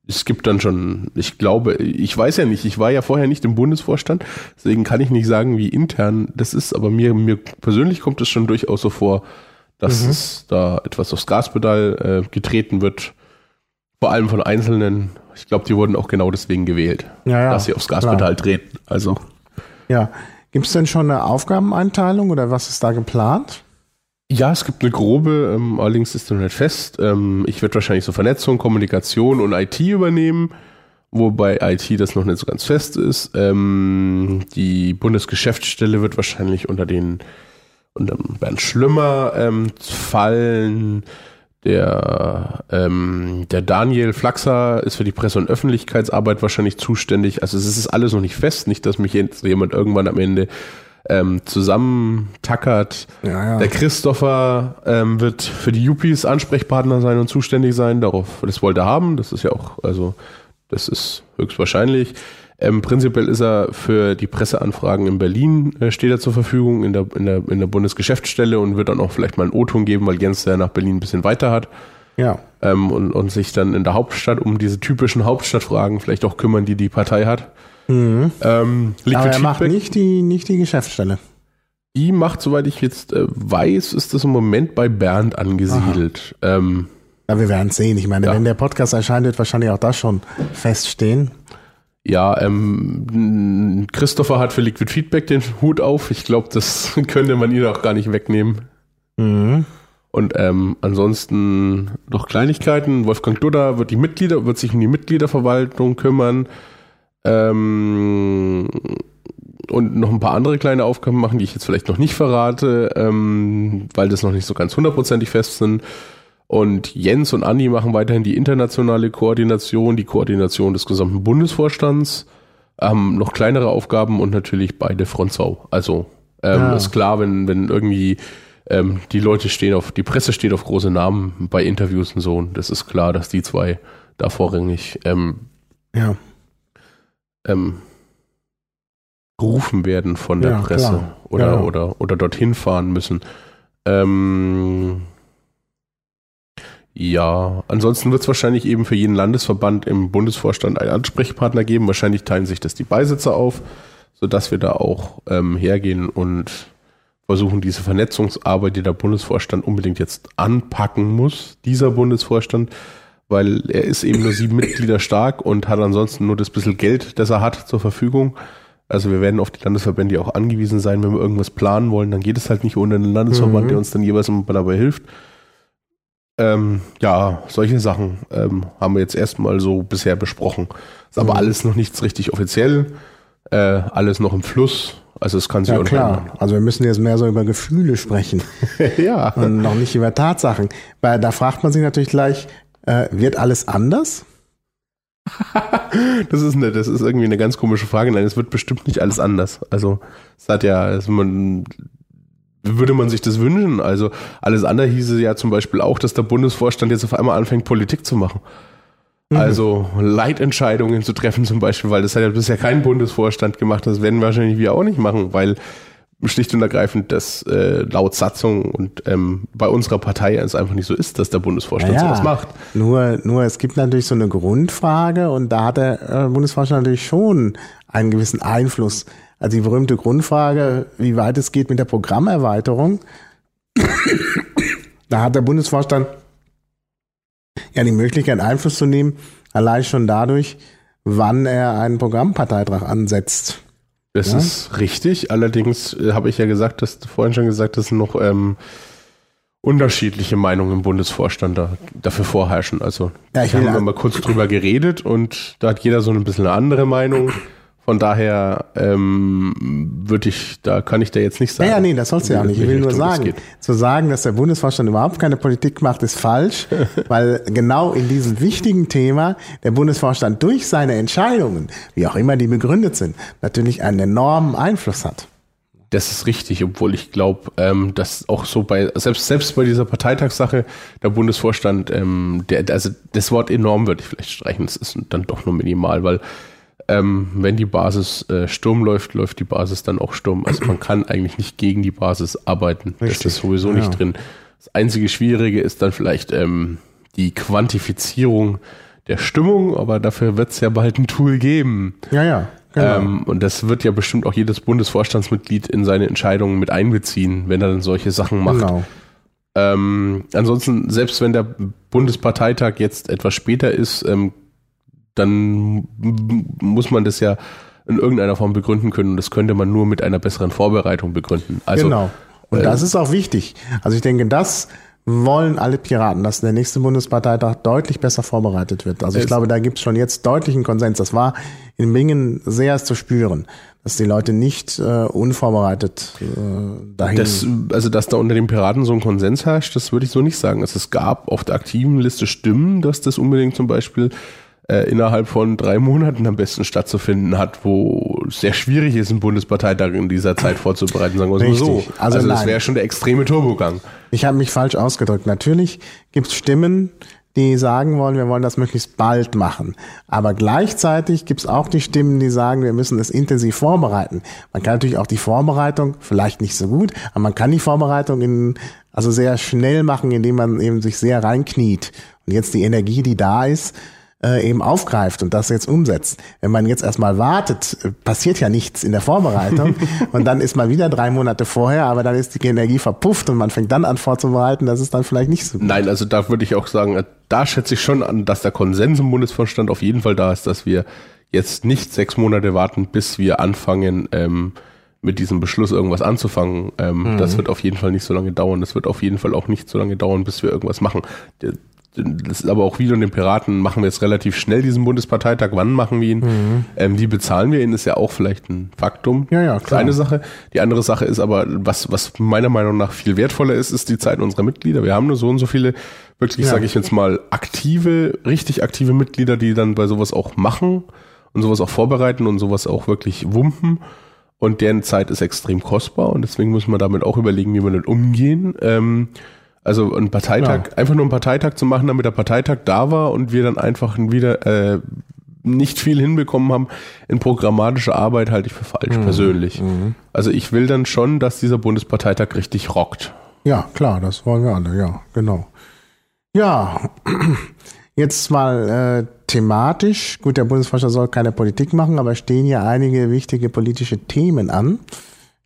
es gibt dann schon, ich glaube, ich weiß ja nicht, ich war ja vorher nicht im Bundesvorstand, deswegen kann ich nicht sagen, wie intern das ist, aber mir, mir persönlich kommt es schon durchaus so vor, dass mhm. es da etwas aufs Gaspedal äh, getreten wird, vor allem von Einzelnen. Ich glaube, die wurden auch genau deswegen gewählt, ja, ja, dass sie aufs Gaspedal klar. treten. Also. Ja. Gibt es denn schon eine Aufgabeneinteilung oder was ist da geplant? Ja, es gibt eine grobe, ähm, allerdings ist dann halt fest. Ähm, ich werde wahrscheinlich so Vernetzung, Kommunikation und IT übernehmen, wobei IT das noch nicht so ganz fest ist. Ähm, die Bundesgeschäftsstelle wird wahrscheinlich unter den unter Bernd Schlimmer ähm, fallen. Der, ähm, der Daniel Flaxer ist für die Presse- und Öffentlichkeitsarbeit wahrscheinlich zuständig. Also es ist alles noch nicht fest, nicht, dass mich jemand irgendwann am Ende ähm, zusammentackert. Ja, ja. Der Christopher ähm, wird für die Yuppies Ansprechpartner sein und zuständig sein. Darauf, das wollte er haben. Das ist ja auch, also das ist höchstwahrscheinlich. Ähm, prinzipiell ist er für die Presseanfragen in Berlin, äh, steht er zur Verfügung in der, in, der, in der Bundesgeschäftsstelle und wird dann auch vielleicht mal einen O-Ton geben, weil Jens der nach Berlin ein bisschen weiter hat. Ja. Ähm, und, und sich dann in der Hauptstadt um diese typischen Hauptstadtfragen vielleicht auch kümmern, die die Partei hat. Mhm. Ähm, Aber er macht nicht die, nicht die Geschäftsstelle. Die macht, soweit ich jetzt äh, weiß, ist das im Moment bei Bernd angesiedelt. Ähm, ja, wir werden sehen. Ich meine, ja. wenn der Podcast erscheint, wird wahrscheinlich auch das schon feststehen. Ja, ähm, Christopher hat für Liquid Feedback den Hut auf. Ich glaube, das [laughs] könnte man ihn auch gar nicht wegnehmen. Mhm. Und ähm, ansonsten noch Kleinigkeiten. Wolfgang Dudder wird die Mitglieder, wird sich um die Mitgliederverwaltung kümmern ähm, und noch ein paar andere kleine Aufgaben machen, die ich jetzt vielleicht noch nicht verrate, ähm, weil das noch nicht so ganz hundertprozentig fest sind. Und Jens und Andi machen weiterhin die internationale Koordination, die Koordination des gesamten Bundesvorstands, ähm, noch kleinere Aufgaben und natürlich beide Frontsau. Also ähm, ja. ist klar, wenn, wenn irgendwie ähm, die Leute stehen auf, die Presse steht auf große Namen bei Interviews und so, und das ist klar, dass die zwei da vorrangig ähm, ja ähm, gerufen werden von der ja, Presse klar. oder, ja. oder, oder dorthin fahren müssen. Ähm, ja, ansonsten wird es wahrscheinlich eben für jeden Landesverband im Bundesvorstand einen Ansprechpartner geben. Wahrscheinlich teilen sich das die Beisitzer auf, sodass wir da auch ähm, hergehen und versuchen, diese Vernetzungsarbeit, die der Bundesvorstand unbedingt jetzt anpacken muss, dieser Bundesvorstand, weil er ist eben nur sieben Mitglieder stark und hat ansonsten nur das bisschen Geld, das er hat, zur Verfügung. Also wir werden auf die Landesverbände auch angewiesen sein, wenn wir irgendwas planen wollen, dann geht es halt nicht ohne einen Landesverband, mhm. der uns dann jeweils dabei hilft. Ähm, ja, solche Sachen ähm, haben wir jetzt erstmal so bisher besprochen. Ist aber mhm. alles noch nichts richtig offiziell, äh, alles noch im Fluss. Also es kann sich ja, auch klar. Ändern. Also wir müssen jetzt mehr so über Gefühle sprechen. [laughs] [laughs] ja. Und noch nicht über Tatsachen. Weil da fragt man sich natürlich gleich, äh, wird alles anders? [laughs] das ist eine, das ist irgendwie eine ganz komische Frage. Nein, es wird bestimmt nicht alles anders. Also es hat ja, es, man, würde man sich das wünschen? Also alles andere hieße ja zum Beispiel auch, dass der Bundesvorstand jetzt auf einmal anfängt, Politik zu machen. Mhm. Also Leitentscheidungen zu treffen zum Beispiel, weil das hat ja bisher kein Bundesvorstand gemacht. Das werden wahrscheinlich wir auch nicht machen, weil schlicht und ergreifend, dass äh, laut Satzung und ähm, bei unserer Partei es einfach nicht so ist, dass der Bundesvorstand naja, sowas macht. Nur, nur es gibt natürlich so eine Grundfrage und da hat der äh, Bundesvorstand natürlich schon einen gewissen Einfluss. Also die berühmte Grundfrage, wie weit es geht mit der Programmerweiterung. [coughs] da hat der Bundesvorstand ja die Möglichkeit, Einfluss zu nehmen, allein schon dadurch, wann er einen Programmparteitrag ansetzt. Das ja? ist richtig. Allerdings äh, habe ich ja gesagt, dass vorhin schon gesagt, dass noch ähm, unterschiedliche Meinungen im Bundesvorstand da, dafür vorherrschen. Also ja, ich habe mal kurz drüber geredet und da hat jeder so ein bisschen eine andere Meinung. Von daher ähm, würde ich, da kann ich da jetzt nicht sagen. Ja, ja nee, das sollst du ja auch nicht. Ich will nur sagen, zu sagen, dass der Bundesvorstand überhaupt keine Politik macht, ist falsch, [laughs] weil genau in diesem wichtigen Thema der Bundesvorstand durch seine Entscheidungen, wie auch immer die begründet sind, natürlich einen enormen Einfluss hat. Das ist richtig, obwohl ich glaube, ähm, dass auch so bei, selbst, selbst bei dieser Parteitagssache, der Bundesvorstand, ähm, der, also das Wort enorm würde ich vielleicht streichen, das ist dann doch nur minimal, weil ähm, wenn die Basis äh, Sturm läuft, läuft die Basis dann auch Sturm. Also man kann eigentlich nicht gegen die Basis arbeiten. Richtig. Das ist sowieso ja. nicht drin. Das einzige Schwierige ist dann vielleicht ähm, die Quantifizierung der Stimmung, aber dafür wird es ja bald ein Tool geben. Ja, ja. Genau. Ähm, und das wird ja bestimmt auch jedes Bundesvorstandsmitglied in seine Entscheidungen mit einbeziehen, wenn er dann solche Sachen macht. Genau. Ähm, ansonsten, selbst wenn der Bundesparteitag jetzt etwas später ist, ähm, dann muss man das ja in irgendeiner Form begründen können. Und das könnte man nur mit einer besseren Vorbereitung begründen. Also, genau. Und äh, das ist auch wichtig. Also ich denke, das wollen alle Piraten, dass der nächste Bundesparteitag deutlich besser vorbereitet wird. Also ich glaube, da gibt es schon jetzt deutlichen Konsens. Das war in Bingen sehr zu spüren, dass die Leute nicht äh, unvorbereitet äh, dahin. Das, also dass da unter den Piraten so ein Konsens herrscht, das würde ich so nicht sagen. Also es gab auf der aktiven Liste Stimmen, dass das unbedingt zum Beispiel äh, innerhalb von drei Monaten am besten stattzufinden hat, wo es sehr schwierig ist, einen Bundesparteitag in dieser Zeit vorzubereiten, sagen wir mal so. Also, also das wäre schon der extreme Turbogang. Ich habe mich falsch ausgedrückt. Natürlich gibt es Stimmen, die sagen wollen, wir wollen das möglichst bald machen. Aber gleichzeitig gibt es auch die Stimmen, die sagen, wir müssen es intensiv vorbereiten. Man kann natürlich auch die Vorbereitung, vielleicht nicht so gut, aber man kann die Vorbereitung in, also sehr schnell machen, indem man eben sich sehr reinkniet. Und jetzt die Energie, die da ist, äh, eben aufgreift und das jetzt umsetzt. Wenn man jetzt erstmal wartet, äh, passiert ja nichts in der Vorbereitung [laughs] und dann ist man wieder drei Monate vorher, aber dann ist die Energie verpufft und man fängt dann an vorzubereiten, das ist dann vielleicht nicht so gut. Nein, also da würde ich auch sagen, äh, da schätze ich schon an, dass der Konsens im Bundesvorstand auf jeden Fall da ist, dass wir jetzt nicht sechs Monate warten, bis wir anfangen, ähm, mit diesem Beschluss irgendwas anzufangen. Ähm, mhm. Das wird auf jeden Fall nicht so lange dauern. Das wird auf jeden Fall auch nicht so lange dauern, bis wir irgendwas machen das ist aber auch wieder in den Piraten, machen wir jetzt relativ schnell diesen Bundesparteitag, wann machen wir ihn? Mhm. Ähm, wie bezahlen wir ihn, ist ja auch vielleicht ein Faktum. Ja, ja, klar. Eine Sache. Die andere Sache ist aber, was, was meiner Meinung nach viel wertvoller ist, ist die Zeit unserer Mitglieder. Wir haben nur so und so viele, wirklich, ja. sage ich jetzt mal, aktive, richtig aktive Mitglieder, die dann bei sowas auch machen und sowas auch vorbereiten und sowas auch wirklich wumpen. Und deren Zeit ist extrem kostbar und deswegen muss man damit auch überlegen, wie man damit umgehen. Ähm, also ein Parteitag, ja. einfach nur einen Parteitag zu machen, damit der Parteitag da war und wir dann einfach wieder äh, nicht viel hinbekommen haben in programmatischer Arbeit, halte ich für falsch mhm. persönlich. Mhm. Also ich will dann schon, dass dieser Bundesparteitag richtig rockt. Ja, klar, das wollen wir alle, ja, genau. Ja, [clears throat] jetzt mal äh, thematisch. Gut, der Bundesvorstand soll keine Politik machen, aber stehen hier einige wichtige politische Themen an.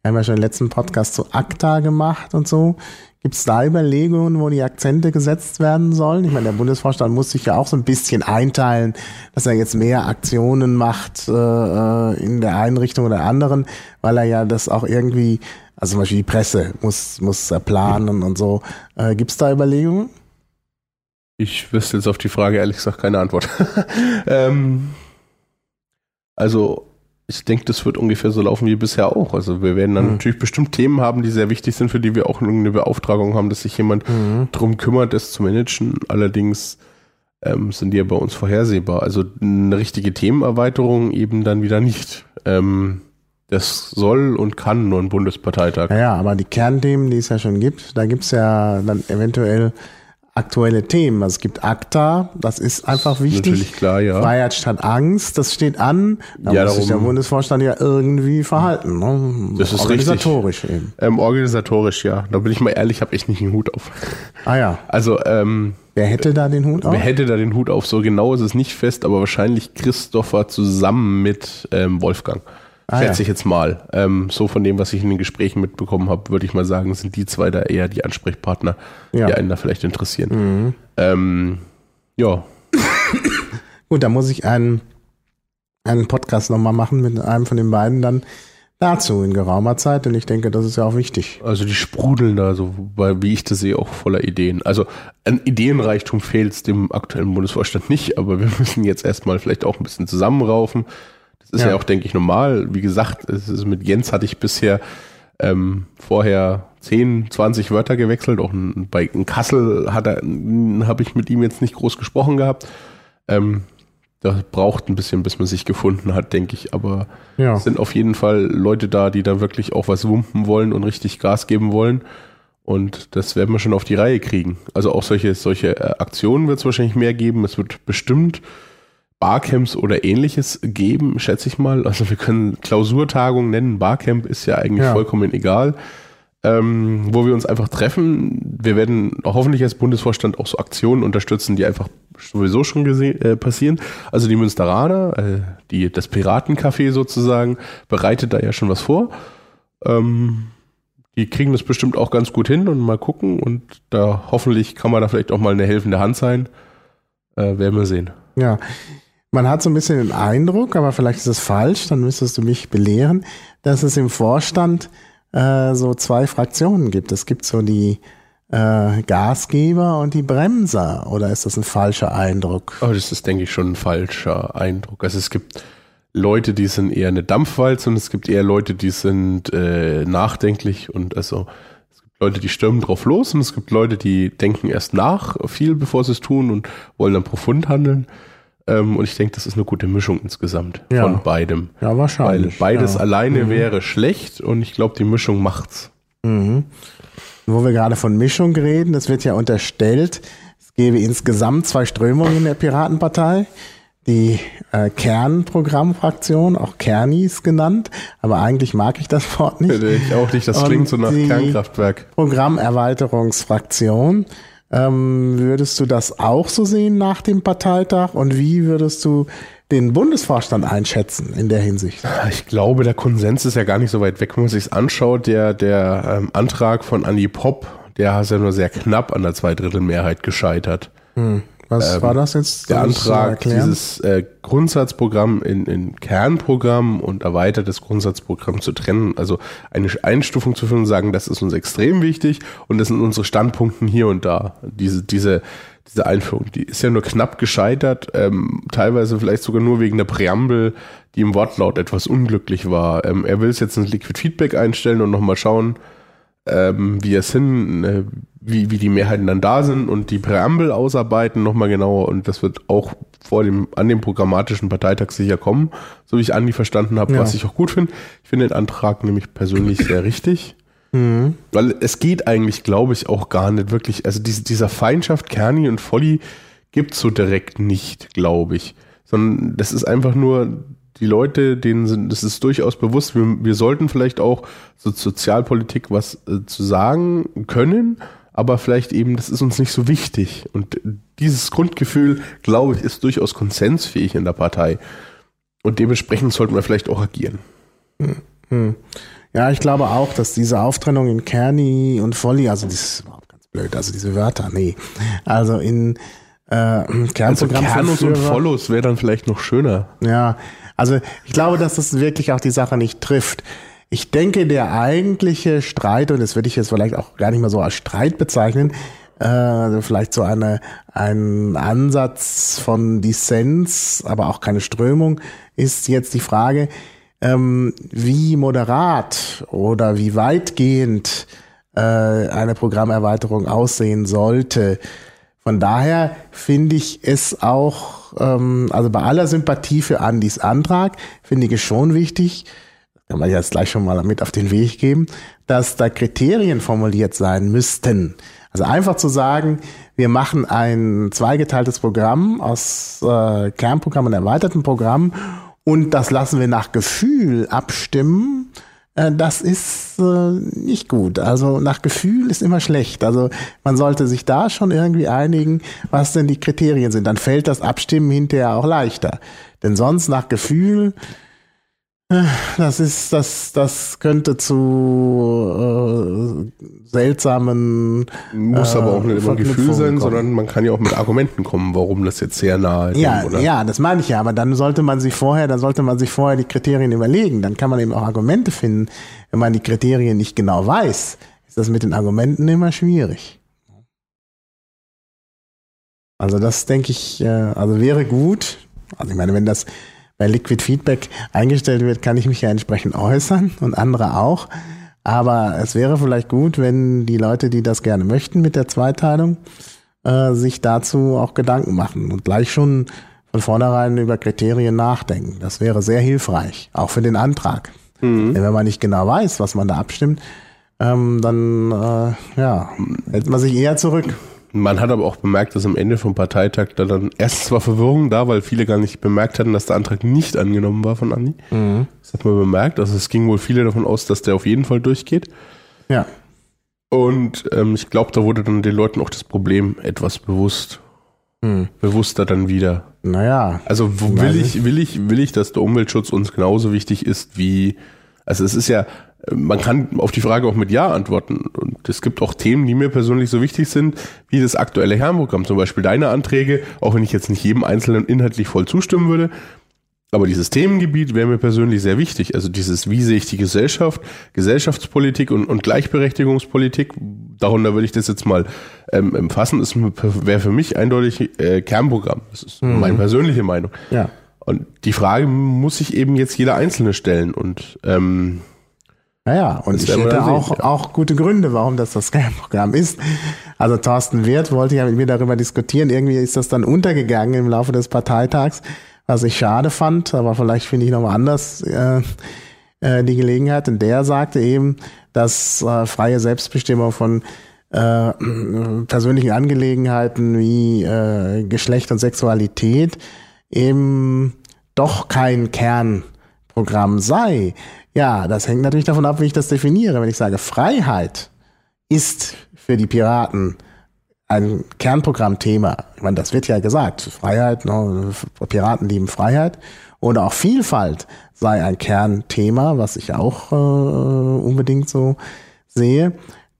Wir haben ja schon den letzten Podcast zu ACTA gemacht und so. Gibt es da Überlegungen, wo die Akzente gesetzt werden sollen? Ich meine, der Bundesvorstand muss sich ja auch so ein bisschen einteilen, dass er jetzt mehr Aktionen macht äh, äh in der einen Richtung oder anderen, weil er ja das auch irgendwie, also zum Beispiel die Presse muss, muss planen und so. Äh, Gibt es da Überlegungen? Ich wüsste jetzt auf die Frage ehrlich gesagt keine Antwort. [laughs] ähm, also ich denke, das wird ungefähr so laufen wie bisher auch. Also wir werden dann mhm. natürlich bestimmt Themen haben, die sehr wichtig sind, für die wir auch eine Beauftragung haben, dass sich jemand mhm. drum kümmert, das zu managen. Allerdings ähm, sind die ja bei uns vorhersehbar. Also eine richtige Themenerweiterung eben dann wieder nicht. Ähm, das soll und kann nur ein Bundesparteitag. Ja, aber die Kernthemen, die es ja schon gibt, da gibt es ja dann eventuell aktuelle Themen. Also es gibt ACTA, das ist einfach wichtig. Natürlich klar, ja. Freiheit statt Angst, das steht an. Da ja, muss sich der Bundesvorstand ja irgendwie verhalten. Ne? Das ist organisatorisch richtig. eben. Ähm, organisatorisch, ja. Da bin ich mal ehrlich, habe ich nicht den Hut auf. Ah ja. Also ähm, Wer hätte da den Hut auf? Wer hätte da den Hut auf? So genau ist es nicht fest, aber wahrscheinlich Christopher zusammen mit ähm, Wolfgang. Ah, schätze ja. ich jetzt mal. Ähm, so von dem, was ich in den Gesprächen mitbekommen habe, würde ich mal sagen, sind die zwei da eher die Ansprechpartner, ja. die einen da vielleicht interessieren. Mhm. Ähm, ja. [laughs] Gut, da muss ich einen, einen Podcast nochmal machen mit einem von den beiden dann dazu in geraumer Zeit, denn ich denke, das ist ja auch wichtig. Also die sprudeln da so, weil, wie ich das sehe, auch voller Ideen. Also an Ideenreichtum fehlt es dem aktuellen Bundesvorstand nicht, aber wir [laughs] müssen jetzt erstmal vielleicht auch ein bisschen zusammenraufen ist ja. ja auch, denke ich, normal. Wie gesagt, es ist, mit Jens hatte ich bisher ähm, vorher 10, 20 Wörter gewechselt. Auch in, bei in Kassel habe ich mit ihm jetzt nicht groß gesprochen gehabt. Ähm, das braucht ein bisschen, bis man sich gefunden hat, denke ich. Aber Ja. es sind auf jeden Fall Leute da, die da wirklich auch was wumpen wollen und richtig Gas geben wollen. Und das werden wir schon auf die Reihe kriegen. Also auch solche, solche äh, Aktionen wird es wahrscheinlich mehr geben. Es wird bestimmt Barcamps oder ähnliches geben, schätze ich mal. Also wir können Klausurtagung nennen. Barcamp ist ja eigentlich Ja. vollkommen egal. Ähm, wo wir uns einfach treffen. Wir werden hoffentlich als Bundesvorstand auch so Aktionen unterstützen, die einfach sowieso schon äh, passieren. Also die Münsteraner, äh, die, das Piratencafé sozusagen, bereitet da ja schon was vor. Ähm, die kriegen das bestimmt auch ganz gut hin und mal gucken und da hoffentlich kann man da vielleicht auch mal eine helfende Hand sein. Äh, werden wir sehen. Ja. Man hat so ein bisschen den Eindruck, aber vielleicht ist es falsch, dann müsstest du mich belehren, dass es im Vorstand äh, so zwei Fraktionen gibt. Es gibt so die äh, Gasgeber und die Bremser. Oder ist das ein falscher Eindruck? Aber das ist, denke ich, schon ein falscher Eindruck. Also es gibt Leute, die sind eher eine Dampfwalze und es gibt eher Leute, die sind äh, nachdenklich und also es gibt Leute, die stürmen drauf los und es gibt Leute, die denken erst nach viel, bevor sie es tun und wollen dann profund handeln. Ähm, und ich denke, das ist eine gute Mischung insgesamt Ja. von beidem. Ja, Weil wahrscheinlich. beides ja. alleine wäre schlecht und ich glaube, die Mischung macht's. Mhm. Wo wir gerade von Mischung reden, es wird ja unterstellt, es gäbe insgesamt zwei Strömungen in der Piratenpartei. Die äh, Kernprogrammfraktion, auch Kernis genannt, aber eigentlich mag ich das Wort nicht. [laughs] Ich auch nicht, das Und klingt so nach Kernkraftwerk. Programmerweiterungsfraktion. Ähm, würdest du das auch so sehen nach dem Parteitag? Und wie würdest du den Bundesvorstand einschätzen in der Hinsicht? Ich glaube, der Konsens ist ja gar nicht so weit weg, wenn man sich anschaut. Der, der ähm, Antrag von Andy Popp, der ist ja nur sehr knapp an der Zweidrittelmehrheit gescheitert. Was war das jetzt? Der Antrag, dieses äh, Grundsatzprogramm in, in Kernprogramm und erweitertes Grundsatzprogramm zu trennen, also eine Einstufung zu finden und sagen, das ist uns extrem wichtig und das sind unsere Standpunkten hier und da. Diese, diese, diese Einführung, die ist ja nur knapp gescheitert, ähm, teilweise vielleicht sogar nur wegen der Präambel, die im Wortlaut etwas unglücklich war. Ähm, er will es jetzt ins Liquid Feedback einstellen und nochmal schauen, ähm, wie es hin, äh, wie, wie die Mehrheiten dann da sind und die Präambel ausarbeiten nochmal genauer und das wird auch vor dem, an dem programmatischen Parteitag sicher kommen, so wie ich Andi verstanden habe, Ja. was ich auch gut finde. Ich finde den Antrag nämlich persönlich [clears throat] sehr richtig. Mhm. Weil es geht eigentlich, glaube ich, auch gar nicht wirklich. Also diese, dieser Feindschaft Kerni und Volli gibt's so direkt nicht, glaube ich. Sondern das ist einfach nur, die Leute, denen sind, das ist durchaus bewusst, wir, wir sollten vielleicht auch so Sozialpolitik was äh, zu sagen können, aber vielleicht eben, das ist uns nicht so wichtig. Und dieses Grundgefühl, glaube ich, ist durchaus konsensfähig in der Partei. Und dementsprechend sollten wir vielleicht auch agieren. Hm. Ja, ich glaube auch, dass diese Auftrennung in Kerni und Volli, also das ist überhaupt ganz blöd, also diese Wörter, nee. Also in äh, Also Kernprogramm Kernus und Follows wäre dann vielleicht noch schöner. Ja, also ich glaube, dass das wirklich auch die Sache nicht trifft. Ich denke, der eigentliche Streit, und das würde ich jetzt vielleicht auch gar nicht mal so als Streit bezeichnen, äh, also vielleicht so eine, ein Ansatz von Dissens, aber auch keine Strömung, ist jetzt die Frage, ähm, wie moderat oder wie weitgehend äh, eine Programmerweiterung aussehen sollte. Von daher finde ich es auch, ähm, also bei aller Sympathie für Andys Antrag, finde ich es schon wichtig, kann man jetzt gleich schon mal mit auf den Weg geben, dass da Kriterien formuliert sein müssten. Also einfach zu sagen, wir machen ein zweigeteiltes Programm aus äh, Kernprogramm und erweitertem Programm und das lassen wir nach Gefühl abstimmen, das ist äh, nicht gut. Also nach Gefühl ist immer schlecht. Also man sollte sich da schon irgendwie einigen, was denn die Kriterien sind. Dann fällt das Abstimmen hinterher auch leichter. Denn sonst nach Gefühl, äh, das ist, das, das könnte zu äh, seltsamen Muss Äh, aber auch nicht immer Gefühl sein, kommen. sondern man kann ja auch mit Argumenten kommen, warum das jetzt sehr nahe Ja, oder? ja, das meine ich ja, aber dann sollte man sich vorher, dann sollte man sich vorher die Kriterien überlegen. Dann kann man eben auch Argumente finden. Wenn man die Kriterien nicht genau weiß, ist das mit den Argumenten immer schwierig. Also das denke ich, äh, also wäre gut. Also ich meine, wenn das bei Liquid Feedback eingestellt wird, kann ich mich ja entsprechend äußern und andere auch. Aber es wäre vielleicht gut, wenn die Leute, die das gerne möchten mit der Zweiteilung, äh, sich dazu auch Gedanken machen und gleich schon von vornherein über Kriterien nachdenken. Das wäre sehr hilfreich, auch für den Antrag. Mhm. Denn wenn man nicht genau weiß, was man da abstimmt, ähm, dann äh, ja, hält man sich eher zurück. Man hat aber auch bemerkt, dass am Ende vom Parteitag da dann [laughs] erstens war Verwirrung da, weil viele gar nicht bemerkt hatten, dass der Antrag nicht angenommen war von Andi. Das hat man bemerkt. Also es ging wohl viele davon aus, dass der auf jeden Fall durchgeht. Ja. Und ähm, ich glaube, da wurde dann den Leuten auch das Problem etwas bewusst. Bewusster dann wieder. Naja. Also will ich, will ich, will ich, dass der Umweltschutz uns genauso wichtig ist wie, also es ist ja, man kann auf die Frage auch mit Ja antworten. Und es gibt auch Themen, die mir persönlich so wichtig sind, wie das aktuelle Kernprogramm. Zum Beispiel deine Anträge, auch wenn ich jetzt nicht jedem Einzelnen inhaltlich voll zustimmen würde. Aber dieses Themengebiet wäre mir persönlich sehr wichtig. Also dieses, wie sehe ich die Gesellschaft, Gesellschaftspolitik und, und Gleichberechtigungspolitik, darunter würde ich das jetzt mal ähm, umfassen, ist wäre für mich eindeutig äh, Kernprogramm. Das ist meine persönliche Meinung. Ja. Und die Frage muss sich eben jetzt jeder Einzelne stellen. Und ähm, Naja, und Das ich hätte sehen, auch, ja. auch gute Gründe, warum das das Kernprogramm ist. Also Thorsten Wirth wollte ja mit mir darüber diskutieren. Irgendwie ist das dann untergegangen im Laufe des Parteitags, was ich schade fand, aber vielleicht finde ich nochmal anders äh, äh, die Gelegenheit. Und der sagte eben, dass äh, freie Selbstbestimmung von äh, persönlichen Angelegenheiten wie äh, Geschlecht und Sexualität eben doch kein Kernprogramm sei. Ja, das hängt natürlich davon ab, wie ich das definiere. Wenn ich sage, Freiheit ist für die Piraten ein Kernprogrammthema. Ich meine, das wird ja gesagt. Freiheit, ne, Piraten lieben Freiheit. Oder auch Vielfalt sei ein Kernthema, was ich auch äh, unbedingt so sehe.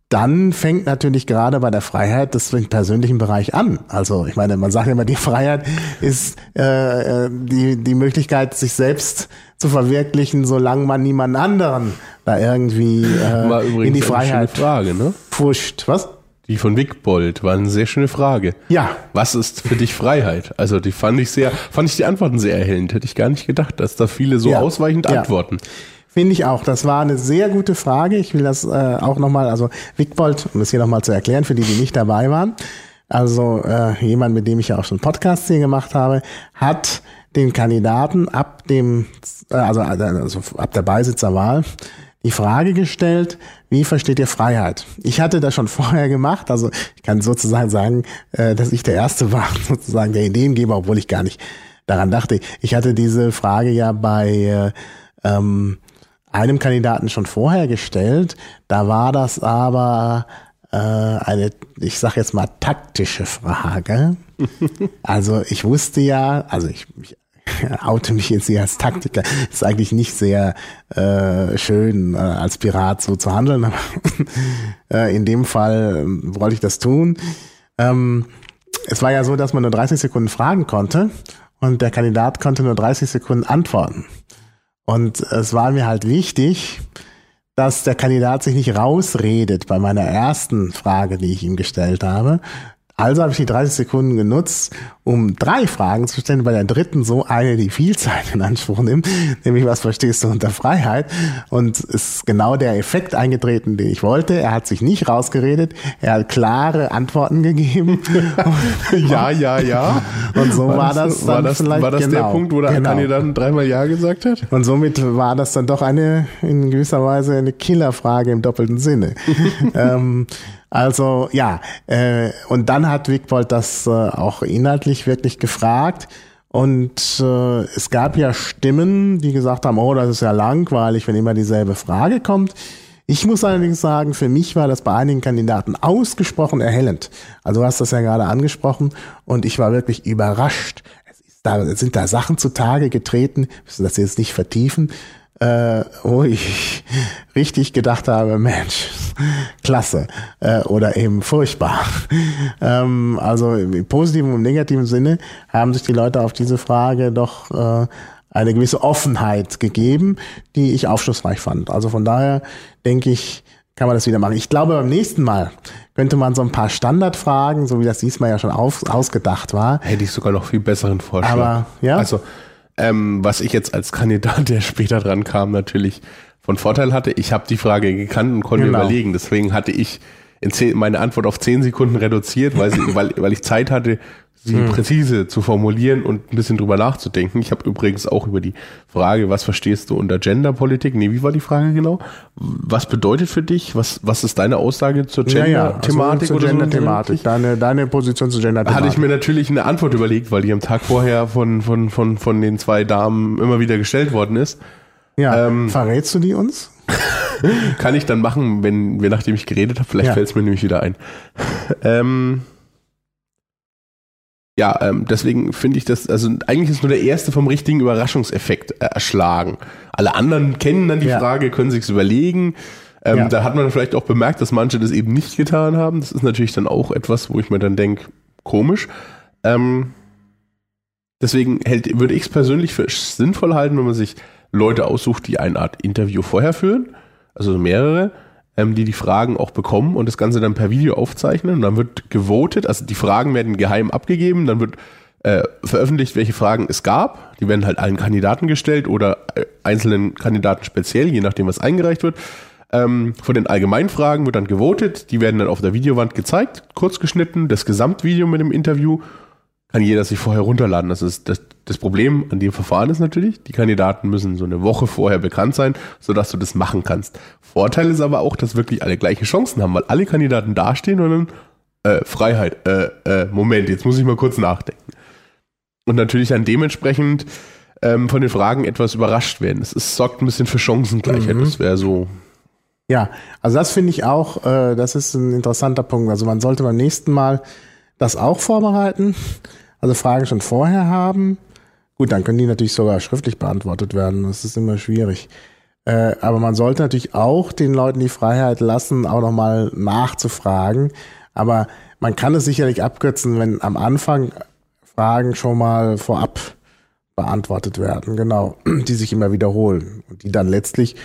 Dann fängt natürlich gerade bei der Freiheit das im persönlichen Bereich an. Also ich meine, man sagt immer, die Freiheit ist äh, äh, die, die Möglichkeit, sich selbst zu verwirklichen, solange man niemand anderen da irgendwie äh, in die Freiheit Frage, ne? pusht. Was? Die von Wickbold war eine sehr schöne Frage. Ja. Was ist für dich Freiheit? Also die fand ich sehr, fand ich die Antworten sehr erhellend. Hätte ich gar nicht gedacht, dass da viele so Ja. ausweichend Ja. antworten. Finde ich auch. Das war eine sehr gute Frage. Ich will das äh, auch nochmal, also Wickbold, um das hier nochmal zu erklären, für die, die nicht dabei waren. Also äh, jemand, mit dem ich ja auch schon Podcasts hier gemacht habe, hat den Kandidaten ab dem, äh, also, also ab der Beisitzerwahl die Frage gestellt, wie versteht ihr Freiheit? Ich hatte das schon [laughs] vorher gemacht, also ich kann sozusagen sagen, äh, dass ich der Erste war, [laughs] sozusagen der Ideengeber, obwohl ich gar nicht daran dachte. Ich hatte diese Frage ja bei äh, ähm, einem Kandidaten schon vorher gestellt. Da war das aber äh, eine, ich sag jetzt mal, taktische Frage. [laughs] Also ich wusste ja, also ich, ich [laughs] oute mich jetzt hier als Taktiker, ist eigentlich nicht sehr äh, schön, äh, als Pirat so zu handeln, aber [laughs] äh, in dem Fall ähm, wollte ich das tun. Ähm, es war ja so, dass man nur 30 Sekunden fragen konnte und der Kandidat konnte nur 30 Sekunden antworten. Und es war mir halt wichtig, dass der Kandidat sich nicht rausredet bei meiner ersten Frage, die ich ihm gestellt habe. Also habe ich die 30 Sekunden genutzt, um drei Fragen zu stellen, bei der dritten so eine, die viel Zeit in Anspruch nimmt, nämlich was verstehst du unter Freiheit? Und es ist genau der Effekt eingetreten, den ich wollte. Er hat sich nicht rausgeredet, er hat klare Antworten gegeben. [laughs] Ja, ja, ja. Und so war, das, war dann das, vielleicht war das genau, der Punkt, wo der genau. Kandidat dreimal Ja gesagt hat? Und somit war das dann doch eine, in gewisser Weise eine Killerfrage im doppelten Sinne. [laughs] ähm, also ja, äh, und dann hat Wigbold das äh, auch inhaltlich wirklich gefragt. Und äh, es gab ja Stimmen, die gesagt haben, oh, das ist ja langweilig, wenn immer dieselbe Frage kommt. Ich muss allerdings sagen, für mich war das bei einigen Kandidaten ausgesprochen erhellend. Also du hast das ja gerade angesprochen und ich war wirklich überrascht. Es ist da, sind da Sachen zutage getreten, müssen das jetzt nicht vertiefen, äh, wo ich [laughs] richtig gedacht habe, Mensch, [laughs] klasse äh, oder eben furchtbar. [laughs] ähm, also im positiven und negativen Sinne haben sich die Leute auf diese Frage doch äh, eine gewisse Offenheit gegeben, die ich aufschlussreich fand. Also von daher denke ich, kann man das wieder machen. Ich glaube, beim nächsten Mal könnte man so ein paar Standardfragen, so wie das diesmal ja schon auf, ausgedacht war, Hätte ich sogar noch viel besseren Vorschlag. Aber, ja? Also, ähm, was ich jetzt als Kandidat, [laughs] der später dran kam, natürlich von Vorteil hatte, ich habe die Frage gekannt und konnte Genau. überlegen. Deswegen hatte ich zehn, meine Antwort auf zehn Sekunden reduziert, weil, sie, [laughs] weil, weil ich Zeit hatte, sie Hm. präzise zu formulieren und ein bisschen drüber nachzudenken. Ich habe übrigens auch über die Frage, was verstehst du unter Genderpolitik? Nee, wie war die Frage genau? Was bedeutet für dich? Was, was ist deine Aussage zur Ja, ja, Gender-Thematik? also zur oder so? Gender-Thematik. Deine, deine Position zur Gender-Thematik. Hatte ich mir natürlich eine Antwort überlegt, weil die am Tag vorher von, von, von, von den zwei Damen immer wieder gestellt worden ist. ja. ähm, Verrätst du die uns? [laughs] Kann ich dann machen, wenn wir, nachdem ich geredet habe, vielleicht Ja. fällt es mir nämlich wieder ein. [laughs] ähm, ja, ähm, deswegen finde ich das, also eigentlich ist nur der erste vom richtigen Überraschungseffekt äh, erschlagen. Alle anderen kennen dann die Ja. Frage, können sich's überlegen. Ähm, Ja. Da hat man vielleicht auch bemerkt, dass manche das eben nicht getan haben. Das ist natürlich dann auch etwas, wo ich mir dann denke, komisch. Ähm, deswegen hält, würde ich es persönlich für sinnvoll halten, wenn man sich Leute aussucht, die eine Art Interview vorher führen, also mehrere, ähm, die die Fragen auch bekommen und das Ganze dann per Video aufzeichnen. Und dann wird gewotet, also die Fragen werden geheim abgegeben, dann wird äh, veröffentlicht, welche Fragen es gab. Die werden halt allen Kandidaten gestellt oder äh, einzelnen Kandidaten speziell, je nachdem, was eingereicht wird. Ähm, von den Allgemeinfragen wird dann gewotet, die werden dann auf der Videowand gezeigt, kurz geschnitten, das Gesamtvideo mit dem Interview kann jeder sich vorher runterladen. Das ist das, das Problem an dem Verfahren ist natürlich, die Kandidaten müssen so eine Woche vorher bekannt sein, sodass du das machen kannst. Vorteil ist aber auch, dass wirklich alle gleiche Chancen haben, weil alle Kandidaten dastehen und dann äh, Freiheit, äh, äh, Moment, jetzt muss ich mal kurz nachdenken. Und natürlich dann dementsprechend ähm, von den Fragen etwas überrascht werden. Es ist, sorgt ein bisschen für Chancengleichheit. Mhm. Das wäre so. Ja, also das finde ich auch, äh, das ist ein interessanter Punkt. Also man sollte beim nächsten Mal das auch vorbereiten, also Fragen schon vorher haben. Gut, dann können die natürlich sogar schriftlich beantwortet werden. Das ist immer schwierig. Äh, aber man sollte natürlich auch den Leuten die Freiheit lassen, auch nochmal nachzufragen. Aber man kann es sicherlich abkürzen, wenn am Anfang Fragen schon mal vorab beantwortet werden, genau, [clears throat] die sich immer wiederholen und die dann letztlich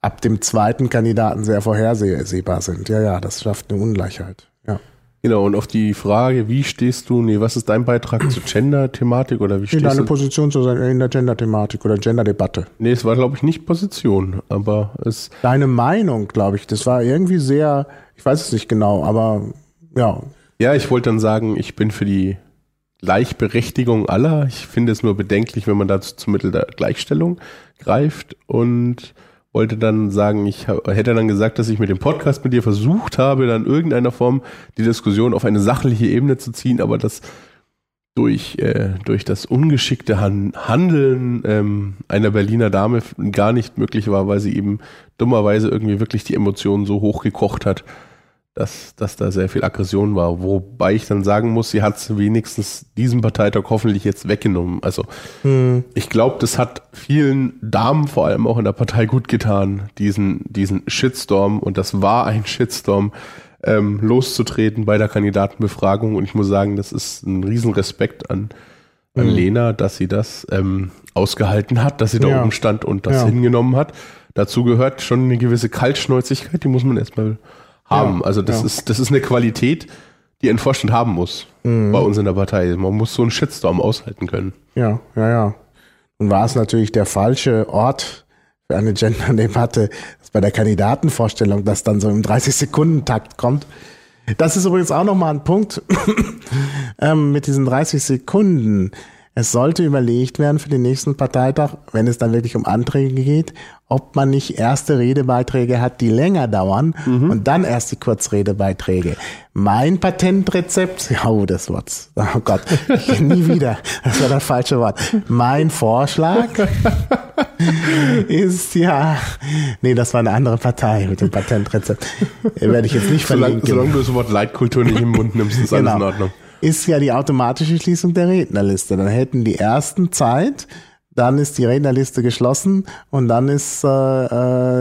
ab dem zweiten Kandidaten sehr vorhersehbar sind. Ja, ja, das schafft eine Ungleichheit. Ja. Genau, und auf die Frage, wie stehst du, nee, was ist dein Beitrag zur Gender-Thematik oder wie stehst deine du? Position zu sein in der Gender-Thematik oder Gender-Debatte? Nee, es war, glaube ich, nicht Position, aber es, Deine Meinung, glaube ich, das war irgendwie sehr, ich weiß es nicht genau, aber ja, ja, ich wollte dann sagen, ich bin für die Gleichberechtigung aller. Ich finde es nur bedenklich, wenn man dazu zum Mittel der Gleichstellung greift und wollte dann sagen, ich hätte dann gesagt, dass ich mit dem Podcast mit dir versucht habe, dann in irgendeiner Form die Diskussion auf eine sachliche Ebene zu ziehen, aber das durch, äh, durch das ungeschickte Han Handeln ähm, einer Berliner Dame gar nicht möglich war, weil sie eben dummerweise irgendwie wirklich die Emotionen so hochgekocht hat, dass, dass da sehr viel Aggression war. Wobei ich dann sagen muss, sie hat es wenigstens diesem Parteitag hoffentlich jetzt weggenommen. Also ich glaube, das hat vielen Damen vor allem auch in der Partei gut getan, diesen, diesen Shitstorm, und das war ein Shitstorm, ähm, loszutreten bei der Kandidatenbefragung. Und ich muss sagen, das ist ein Riesenrespekt an, an Lena, dass sie das ähm, ausgehalten hat, dass sie da Ja. oben stand und das Ja. hingenommen hat. Dazu gehört schon eine gewisse Kaltschnäuzigkeit, die muss man erstmal haben. Ja, also das ja. ist, das ist eine Qualität, die ein Vorstand haben muss Mhm. bei uns in der Partei. Man muss so einen Shitstorm aushalten können. ja, ja, ja. Und war es natürlich der falsche Ort für eine Gender-Debatte, dass bei der Kandidatenvorstellung das dann so im 30-Sekunden-Takt kommt. Das ist übrigens auch nochmal ein Punkt [clears throat] ähm, mit diesen 30 Sekunden. Es sollte überlegt werden für den nächsten Parteitag, wenn es dann wirklich um Anträge geht, ob man nicht erste Redebeiträge hat, die länger dauern und dann erst die Kurzredebeiträge. Mein Patentrezept, [laughs] oh, das Wort, oh Gott, nie wieder, das war das falsche Wort. Mein Vorschlag [laughs] ist ja, nee, das war eine andere Partei mit dem Patentrezept. Werde ich jetzt nicht Solange, verlinken solange du das Wort Leitkultur nicht im Mund nimmst, ist alles in Genau. Ordnung. Ist ja die automatische Schließung der Rednerliste. Dann hätten die ersten Zeit, dann ist die Rednerliste geschlossen und dann ist, äh,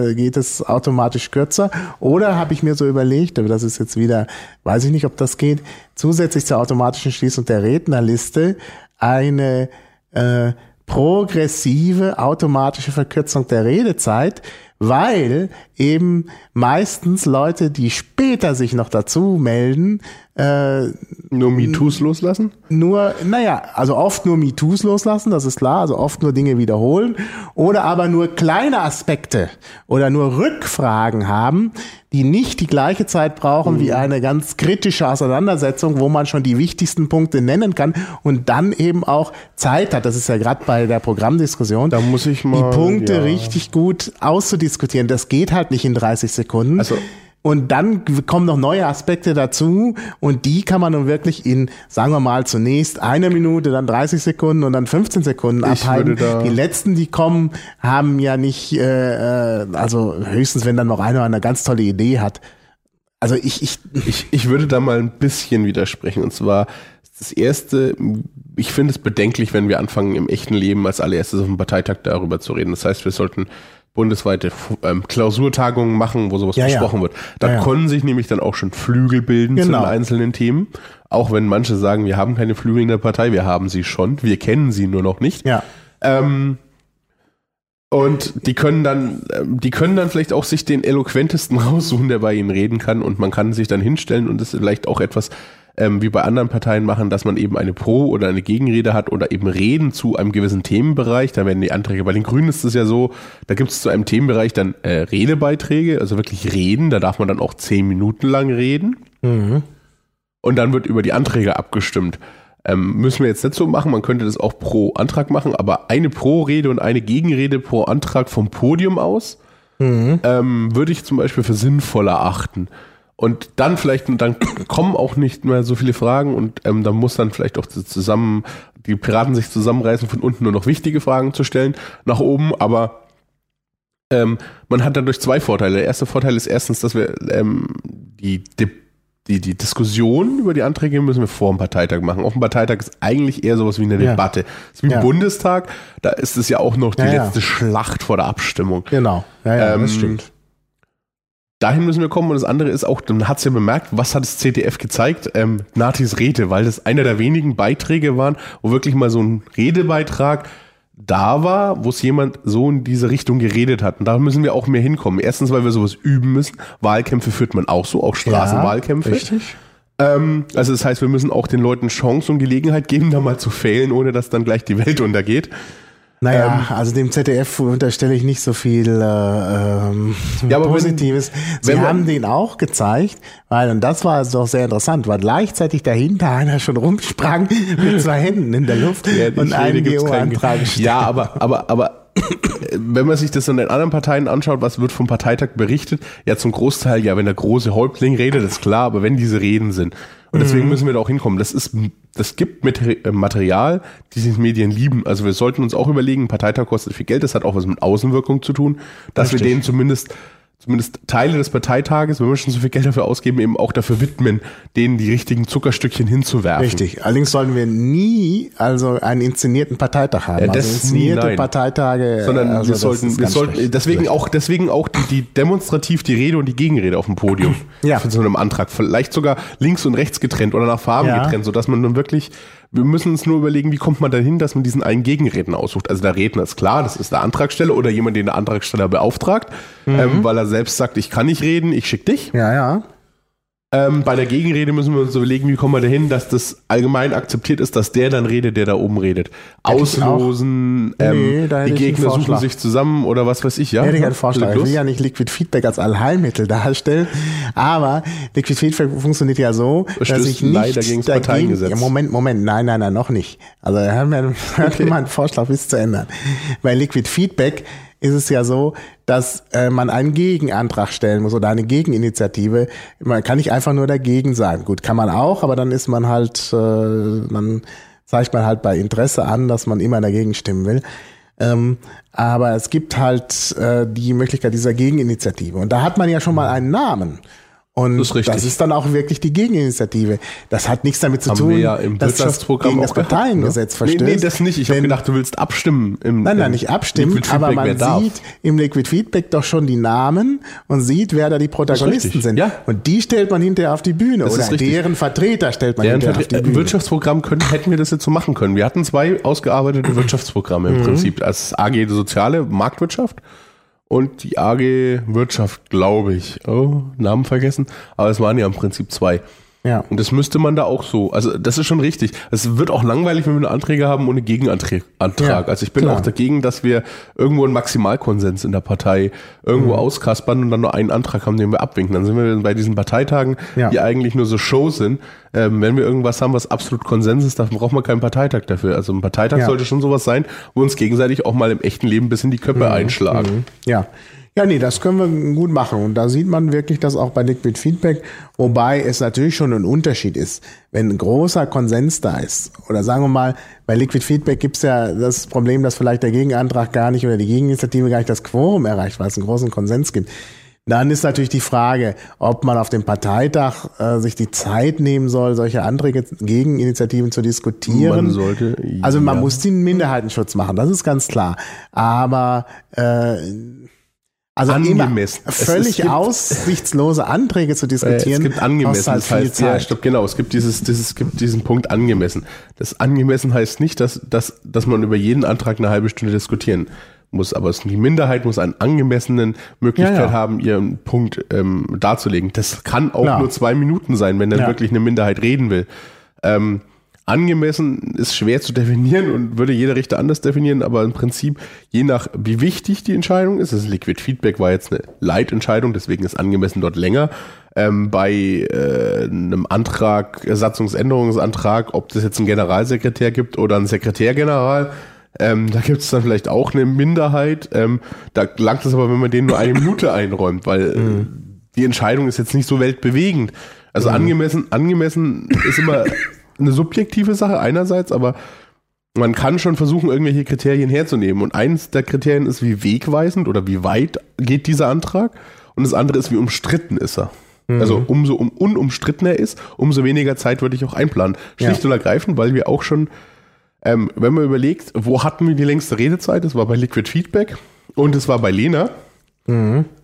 äh, geht es automatisch kürzer. Oder habe ich mir so überlegt, aber das ist jetzt wieder, weiß ich nicht, ob das geht, zusätzlich zur automatischen Schließung der Rednerliste eine äh, progressive automatische Verkürzung der Redezeit, weil eben meistens Leute, die später sich noch dazu melden, äh, Nur MeToos loslassen? nur, naja, also oft nur MeToos loslassen, das ist klar, also oft nur Dinge wiederholen oder aber nur kleine Aspekte oder nur Rückfragen haben, die nicht die gleiche Zeit brauchen wie eine ganz kritische Auseinandersetzung, wo man schon die wichtigsten Punkte nennen kann und dann eben auch Zeit hat. Das ist ja gerade bei der Programmdiskussion. Da muss ich mal, die Punkte ja. richtig gut auszudiskutieren. Das geht halt nicht in 30 Sekunden. Also- und dann kommen noch neue Aspekte dazu und die kann man nun wirklich in, sagen wir mal, zunächst eine Minute, dann 30 Sekunden und dann 15 Sekunden Ich abhalten. Die letzten, die kommen, haben ja nicht, äh, äh, also höchstens, wenn dann noch einer eine ganz tolle Idee hat. Also ich, ich, Ich, ich würde da mal ein bisschen widersprechen. Und zwar das erste, ich finde es bedenklich, wenn wir anfangen, im echten Leben als allererstes auf dem Parteitag darüber zu reden. Das heißt, wir sollten bundesweite ähm, Klausurtagungen machen, wo sowas Ja, ja. besprochen wird. Da Ja, ja. können sich nämlich dann auch schon Flügel bilden zu Genau. den einzelnen Themen. Auch wenn manche sagen, wir haben keine Flügel in der Partei, wir haben sie schon, wir kennen sie nur noch nicht. ja. Ähm, und die können dann, ähm, die können dann vielleicht auch sich den eloquentesten [laughs] raussuchen, der bei ihnen reden kann und man kann sich dann hinstellen und das vielleicht auch etwas ähm, wie bei anderen Parteien machen, dass man eben eine Pro- oder eine Gegenrede hat oder eben Reden zu einem gewissen Themenbereich. Da werden die Anträge, bei den Grünen ist es ja so, da gibt es zu einem Themenbereich dann äh, Redebeiträge, also wirklich Reden, da darf man dann auch zehn Minuten lang reden. Und dann wird über die Anträge abgestimmt. Ähm, müssen wir jetzt nicht so machen, man könnte das auch pro Antrag machen, aber eine Pro-Rede und eine Gegenrede pro Antrag vom Podium aus ähm, würde ich zum Beispiel für sinnvoller achten. Und dann vielleicht, und dann kommen auch nicht mehr so viele Fragen und ähm, dann muss dann vielleicht auch zusammen, die Piraten sich zusammenreißen, von unten nur noch wichtige Fragen zu stellen, nach oben, aber ähm, man hat dadurch zwei Vorteile. Der erste Vorteil ist erstens, dass wir ähm, die, die, die, Diskussion über die Anträge müssen wir vor dem Parteitag machen. Auf dem Parteitag ist eigentlich eher sowas wie eine Ja. Debatte. Das ist wie Ja. im Bundestag, da ist es ja auch noch die ja. letzte Schlacht vor der Abstimmung. Genau. Ja, ja, Ähm, das stimmt. Dahin müssen wir kommen und das andere ist auch, dann hat's ja bemerkt, was hat das ZDF gezeigt? Ähm, Natis Rede, weil das einer der wenigen Beiträge waren, wo wirklich mal so ein Redebeitrag da war, wo es jemand so in diese Richtung geredet hat. Und da müssen wir auch mehr hinkommen. Erstens, weil wir sowas üben müssen. Wahlkämpfe führt man auch so, auch Straßenwahlkämpfe. Ja, richtig. Ähm, also das heißt, wir müssen auch den Leuten Chance und Gelegenheit geben, da mal zu fehlen, ohne dass dann gleich die Welt untergeht. Naja, Ähm, also dem ZDF unterstelle ich nicht so viel äh, ähm, Ja, wenn- Positives. Sie wenn man- haben den auch gezeigt, weil, und das war doch sehr interessant, weil gleichzeitig dahinter einer schon rumsprang [laughs] mit zwei Händen in der Luft Ja, und einen GO-Antrag. Ja, aber, aber, aber wenn man sich das in den anderen Parteien anschaut, was wird vom Parteitag berichtet? Ja, zum Großteil, ja, wenn der große Häuptling redet, ist klar, aber wenn diese Reden sind. Und deswegen müssen wir da auch hinkommen. Das ist, das gibt äh, Material, die sich Medien lieben. Also wir sollten uns auch überlegen, Parteitag kostet viel Geld, das hat auch was mit Außenwirkung zu tun, dass wir Richtig. denen zumindest zumindest Teile des Parteitages, wenn wir schon so viel Geld dafür ausgeben, eben auch dafür widmen, denen die richtigen Zuckerstückchen hinzuwerfen. Richtig. Allerdings sollten wir nie also einen inszenierten Parteitag haben. Ja, also das nie, inszenierte nein. Parteitage. sondern also wir sollten, wir sollten schlecht. deswegen auch, deswegen auch die, die demonstrativ die Rede und die Gegenrede auf dem Podium Ja. für so einem Antrag. Vielleicht sogar links und rechts getrennt oder nach Farben Ja. getrennt, sodass man dann wirklich, wir müssen uns nur überlegen, wie kommt man dahin, dass man diesen einen Gegenreden aussucht. Also der Redner ist klar, das ist der Antragsteller oder jemand, den der Antragsteller beauftragt, Mhm. ähm, weil er selbst sagt, ich kann nicht reden, ich schick dich. Ja, ja. Ähm, bei der Gegenrede müssen wir uns überlegen, wie kommen wir dahin, dass das allgemein akzeptiert ist, dass der dann redet, der da oben redet. Auslosen, Nee, ähm, hätte die einen Gegner suchen sich zusammen oder was weiß ich, ja. Hätte ich einen Vorschlag. Ich will ja nicht Liquid Feedback als Allheilmittel darstellen, aber Liquid Feedback funktioniert ja so, dass Verstößt ich nicht leider gegen das Parteiengesetz. Ja, Moment, Moment, nein, nein, nein, noch nicht. Also hör mir, hör mir meinen Vorschlag bis zu ändern. Bei Liquid Feedback ist es ja so, dass äh, man einen Gegenantrag stellen muss oder eine Gegeninitiative. Man kann nicht einfach nur dagegen sagen. Gut, kann man auch, aber dann ist man halt, äh, dann zeigt man halt bei Interesse an, dass man immer dagegen stimmen will. Ähm, aber es gibt halt äh, die Möglichkeit dieser Gegeninitiative. Und da hat man ja schon mal einen Namen. Und Das ist das ist dann auch wirklich die Gegeninitiative. Das hat nichts damit zu Haben tun, wir ja im dass das gegen das gehabt, Parteiengesetz ne? verstößt. Nee, nee, das nicht. Ich habe gedacht, du willst abstimmen. Im, Nein, nein, nicht abstimmen, aber man darf. sieht im Liquid Feedback doch schon die Namen und sieht, wer da die Protagonisten sind. ja. Und die stellt man hinterher auf die Bühne Das oder deren Vertreter stellt man Deren hinterher auf die Vertre- Bühne. Wirtschaftsprogramm können, hätten wir das jetzt so machen können. Wir hatten zwei ausgearbeitete Wirtschaftsprogramme Mhm. im Prinzip. Das AG die Soziale Marktwirtschaft und die AG Wirtschaft, glaube ich. Oh, Namen vergessen. Aber es waren ja im Prinzip zwei. Ja. Und das müsste man da auch so. Also das ist schon richtig. Es wird auch langweilig, wenn wir nur Anträge haben ohne Gegenantrag. Antrag. Ja, also ich bin klar. auch dagegen, dass wir irgendwo einen Maximalkonsens in der Partei irgendwo Mhm. auskaspern und dann nur einen Antrag haben, den wir abwinken. Dann sind wir bei diesen Parteitagen, Ja. die eigentlich nur so Shows sind. Ähm, wenn wir irgendwas haben, was absolut Konsens ist, dann braucht man keinen Parteitag dafür. Also ein Parteitag Ja. sollte schon sowas sein, wo uns gegenseitig auch mal im echten Leben bis in die Köpfe Mhm. einschlagen. Ja. Ja, nee, das können wir gut machen. Und da sieht man wirklich das auch bei Liquid Feedback, wobei es natürlich schon ein Unterschied ist, wenn ein großer Konsens da ist. Oder sagen wir mal, bei Liquid Feedback gibt's ja das Problem, dass vielleicht der Gegenantrag gar nicht oder die Gegeninitiative gar nicht das Quorum erreicht, weil es einen großen Konsens gibt. Dann ist natürlich die Frage, ob man auf dem Parteitag äh, sich die Zeit nehmen soll, solche Anträge, Gegeninitiativen zu diskutieren. Man sollte, Also man ja. muss den Minderheitenschutz machen, das ist ganz klar. Aber äh, also Angemessen. völlig aussichtslose Anträge zu diskutieren, Es gibt angemessen, halt das viel heißt, ja, stopp, genau, es gibt dieses, dieses, es gibt diesen Punkt angemessen. Das angemessen heißt nicht, dass, dass, dass man über jeden Antrag eine halbe Stunde diskutieren muss, aber es, die Minderheit muss einen angemessenen Möglichkeit Ja, ja. haben, ihren Punkt ähm, darzulegen. Das kann auch Klar. nur zwei Minuten sein, wenn dann wirklich eine Minderheit reden will. Ähm, angemessen ist schwer zu definieren und würde jeder Richter anders definieren, aber im Prinzip, je nach wie wichtig die Entscheidung ist, das Liquid Feedback war jetzt eine Leitentscheidung, deswegen ist angemessen dort länger. Ähm, bei äh, einem Antrag, Satzungsänderungsantrag, ob das jetzt einen Generalsekretär gibt oder einen Sekretärgeneral, ähm, da gibt es dann vielleicht auch eine Minderheit. Ähm, da langt es aber, wenn man denen nur eine Minute einräumt, weil äh, die Entscheidung ist jetzt nicht so weltbewegend. Also angemessen, angemessen ist immer [laughs] eine subjektive Sache einerseits, aber man kann schon versuchen, irgendwelche Kriterien herzunehmen. Und eins der Kriterien ist, wie wegweisend oder wie weit geht dieser Antrag. Und das andere ist, wie umstritten ist er. Also umso um, unumstritten er ist, umso weniger Zeit würde ich auch einplanen. Schlicht Ja. und ergreifend, weil wir auch schon, ähm, wenn man überlegt, wo hatten wir die längste Redezeit? Das war bei Liquid Feedback und es war bei Lena.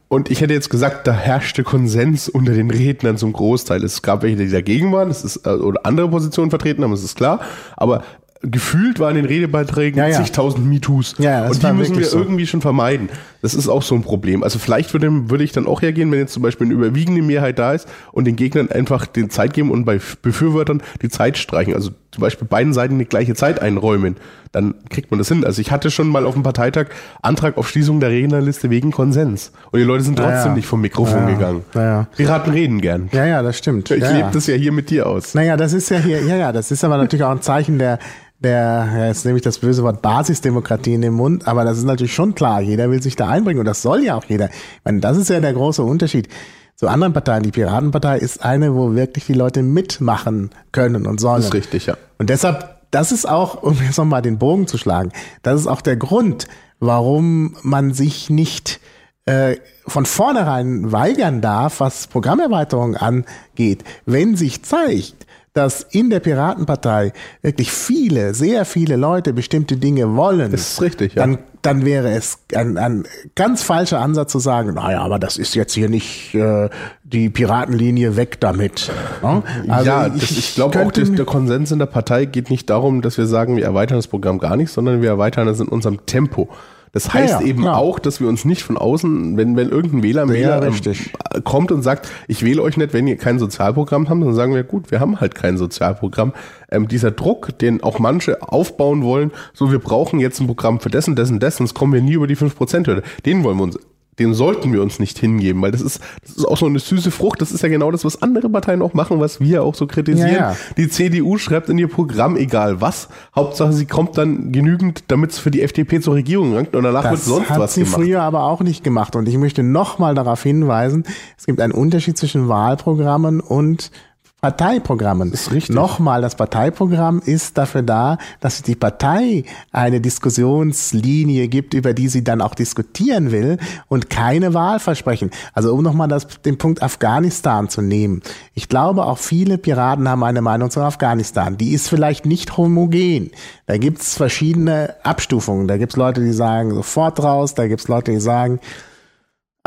Und ich hätte jetzt gesagt, da herrschte Konsens unter den Rednern zum Großteil. Es gab welche, die dagegen waren, das ist, äh, oder andere Positionen vertreten haben, das ist klar. Aber gefühlt waren in den Redebeiträgen Ja, ja. zigtausend MeToos. Ja, ja, und die müssen wir so. irgendwie schon vermeiden. Das ist auch so ein Problem. Also vielleicht würde, würde ich dann auch hergehen, wenn jetzt zum Beispiel eine überwiegende Mehrheit da ist und den Gegnern einfach den Zeit geben und bei Befürwortern die Zeit streichen. Also zum Beispiel beiden Seiten die gleiche Zeit einräumen. Dann kriegt man das hin. Also ich hatte schon mal auf dem Parteitag Antrag auf Schließung der Rednerliste wegen Konsens. Und die Leute sind trotzdem ja. nicht vom Mikrofon Ja, ja. gegangen. Ja, ja. Piraten reden gern. Ja, ja, das stimmt. Ich ja, lebe ja. das ja hier mit dir aus. Naja, das ist ja hier, ja, ja, das ist aber natürlich auch ein Zeichen der, der, ja, jetzt nehme ich das böse Wort Basisdemokratie in den Mund, aber das ist natürlich schon klar, jeder will sich da einbringen und das soll ja auch jeder. Ich meine, das ist ja der große Unterschied zu anderen Parteien. Die Piratenpartei ist eine, wo wirklich die Leute mitmachen können und sollen. Das ist richtig, ja. Und deshalb, das ist auch, um jetzt nochmal den Bogen zu schlagen, das ist auch der Grund, warum man sich nicht äh, von vornherein weigern darf, was Programmerweiterung angeht, wenn sich zeigt, dass in der Piratenpartei wirklich viele, sehr viele Leute bestimmte Dinge wollen. Das ist richtig, ja. Dann, dann wäre es ein, ein ganz falscher Ansatz zu sagen, naja, aber das ist jetzt hier nicht äh, die Piratenlinie weg damit. Ne? ja, das, ich, glaube auch, dass der Konsens in der Partei geht nicht darum, dass wir sagen, wir erweitern das Programm gar nicht, sondern wir erweitern es in unserem Tempo. Das heißt ja, eben klar. auch, dass wir uns nicht von außen, wenn, wenn irgendein Wähler, Ja, Wähler ähm, richtig. kommt und sagt, ich wähle euch nicht, wenn ihr kein Sozialprogramm habt, dann sagen wir, gut, wir haben halt kein Sozialprogramm. Ähm, dieser Druck, den auch manche aufbauen wollen, so wir brauchen jetzt ein Programm für dessen, dessen, dessen, sonst kommen wir nie über die 5%-Hürde. Den wollen wir uns dem sollten wir uns nicht hingeben, weil das ist, das ist auch so eine süße Frucht. Das ist ja genau das, was andere Parteien auch machen, was wir auch so kritisieren. Ja, ja. Die CDU schreibt in ihr Programm, egal was, Hauptsache sie kommt dann genügend, damit es für die FDP zur Regierung rankt und danach wird Das sonst hat was sie gemacht. früher aber auch nicht gemacht. Und ich möchte nochmal darauf hinweisen, es gibt einen Unterschied zwischen Wahlprogrammen und Parteiprogrammen. Das ist richtig. Nochmal, das Parteiprogramm ist dafür da, dass die Partei eine Diskussionslinie gibt, über die sie dann auch diskutieren will und keine Wahlversprechen. Also um nochmal das, den Punkt Afghanistan zu nehmen. Ich glaube, auch viele Piraten haben eine Meinung zu Afghanistan. Die ist vielleicht nicht homogen. Da gibt's verschiedene Abstufungen. Da gibt's Leute, die sagen sofort raus, da gibt's Leute, die sagen,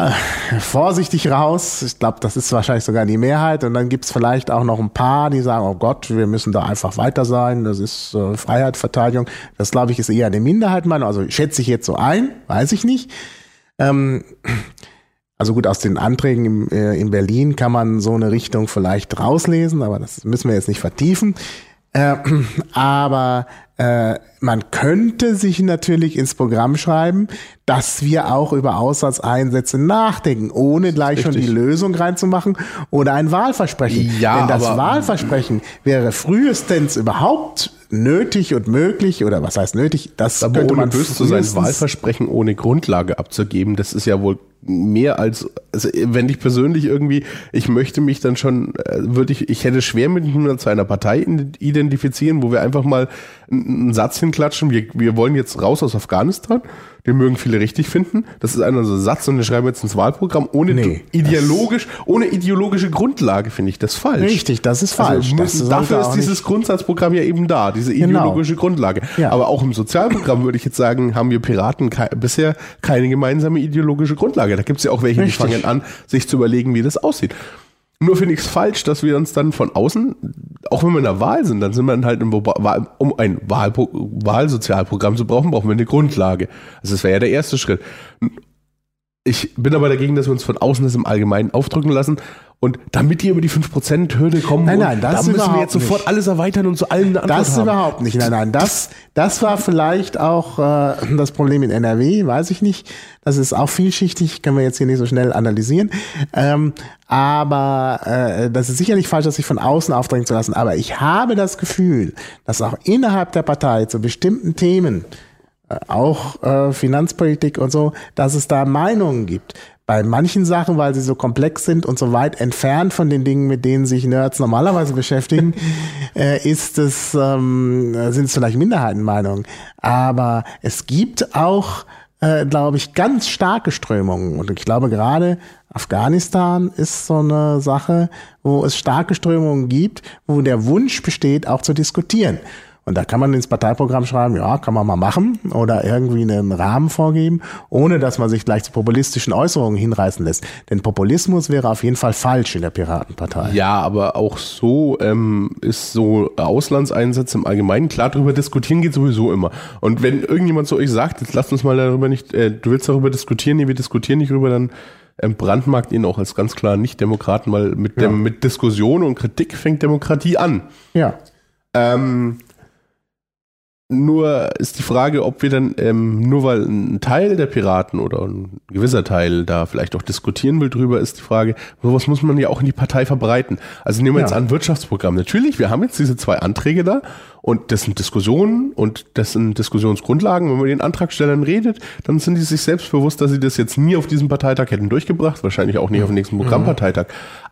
[laughs] vorsichtig raus. Ich glaube, das ist wahrscheinlich sogar die Mehrheit. Und dann gibt's vielleicht auch noch ein paar, die sagen, oh Gott, wir müssen da einfach weiter sein. Das ist äh, Freiheitsverteidigung. Das, glaube ich, ist eher eine Minderheit. Meinung. Also schätze ich jetzt so ein, weiß ich nicht. Ähm, Also gut, aus den Anträgen im, äh, in Berlin kann man so eine Richtung vielleicht rauslesen, aber das müssen wir jetzt nicht vertiefen. Äh, [clears throat] aber äh, man könnte sich natürlich ins Programm schreiben, dass wir auch über Aussatzeinsätze nachdenken, ohne gleich schon die Lösung reinzumachen oder ein Wahlversprechen. Ja, Denn das Wahlversprechen wäre frühestens überhaupt nötig und möglich oder was heißt nötig? Das aber könnte man böse zu sein, Wahlversprechen ohne Grundlage abzugeben, das ist ja wohl mehr als, also wenn ich persönlich irgendwie, ich möchte mich dann schon, äh, würde ich, ich hätte schwer mit zu einer Partei identifizieren, wo wir einfach mal einen Satz hinklatschen, wir, wir wollen jetzt raus aus Afghanistan den mögen viele richtig finden. Das ist einer so ein Satz und den schreiben wir jetzt ins Wahlprogramm ohne nee, ideologisch, ohne ideologische Grundlage finde ich das falsch. Richtig, das ist falsch. Also müssen, dafür ist dieses Grundsatzprogramm ja eben da, diese genau. ideologische genau. Grundlage. Ja. Aber auch im Sozialprogramm würde ich jetzt sagen, haben wir Piraten ke bisher keine gemeinsame ideologische Grundlage. Da gibt es ja auch welche, richtig. die fangen an, sich zu überlegen, wie das aussieht. Nur finde ich es falsch, dass wir uns dann von außen, auch wenn wir in der Wahl sind, dann sind wir dann halt, im, um ein Wahl, Wahlsozialprogramm zu brauchen, brauchen wir eine Grundlage. Also das wäre ja der erste Schritt. Ich bin aber dagegen, dass wir uns von außen das im Allgemeinen aufdrücken lassen und damit die über die 5%-Hürde kommen, nein, nein, das da müssen wir jetzt sofort nicht. alles erweitern und zu allen eine Antwort Das haben. überhaupt nicht. Nein, nein, das, das war vielleicht auch äh, das Problem in NRW, weiß ich nicht. Das ist auch vielschichtig, können wir jetzt hier nicht so schnell analysieren. Ähm, aber äh, das ist sicherlich falsch, das sich von außen aufdrängen zu lassen. Aber ich habe das Gefühl, dass auch innerhalb der Partei zu bestimmten Themen auch äh, Finanzpolitik und so, dass es da Meinungen gibt bei manchen Sachen, weil sie so komplex sind und so weit entfernt von den Dingen, mit denen sich Nerds normalerweise [laughs] beschäftigen, äh, ist es, ähm, sind es vielleicht Minderheitenmeinungen. Aber es gibt auch, äh, glaube ich, ganz starke Strömungen. Und ich glaube gerade Afghanistan ist so eine Sache, wo es starke Strömungen gibt, wo der Wunsch besteht, auch zu diskutieren. Und da kann man ins Parteiprogramm schreiben, ja, kann man mal machen oder irgendwie einen Rahmen vorgeben, ohne dass man sich gleich zu populistischen Äußerungen hinreißen lässt. Denn Populismus wäre auf jeden Fall falsch in der Piratenpartei. Ja, aber auch so ähm, ist so Auslandseinsatz im Allgemeinen. Klar, darüber diskutieren geht sowieso immer. Und wenn irgendjemand zu euch sagt, jetzt lasst uns mal darüber nicht, äh, du willst darüber diskutieren, nee, wir diskutieren nicht darüber, dann ähm, brandmarkt ihn auch als ganz klar Nicht-Demokraten, weil mit, ja. dem, mit Diskussion und Kritik fängt Demokratie an. Ja. Ähm, nur ist die Frage, ob wir dann, ähm, nur weil ein Teil der Piraten oder ein gewisser Teil da vielleicht auch diskutieren will drüber, ist die Frage, sowas muss man ja auch in die Partei verbreiten. Also nehmen wir ja. jetzt an Wirtschaftsprogramm. Natürlich, wir haben jetzt diese zwei Anträge da und das sind Diskussionen und das sind Diskussionsgrundlagen. Wenn man mit den Antragstellern redet, dann sind die sich selbst bewusst, dass sie das jetzt nie auf diesem Parteitag hätten durchgebracht, wahrscheinlich auch nicht auf dem nächsten mhm. Programmparteitag.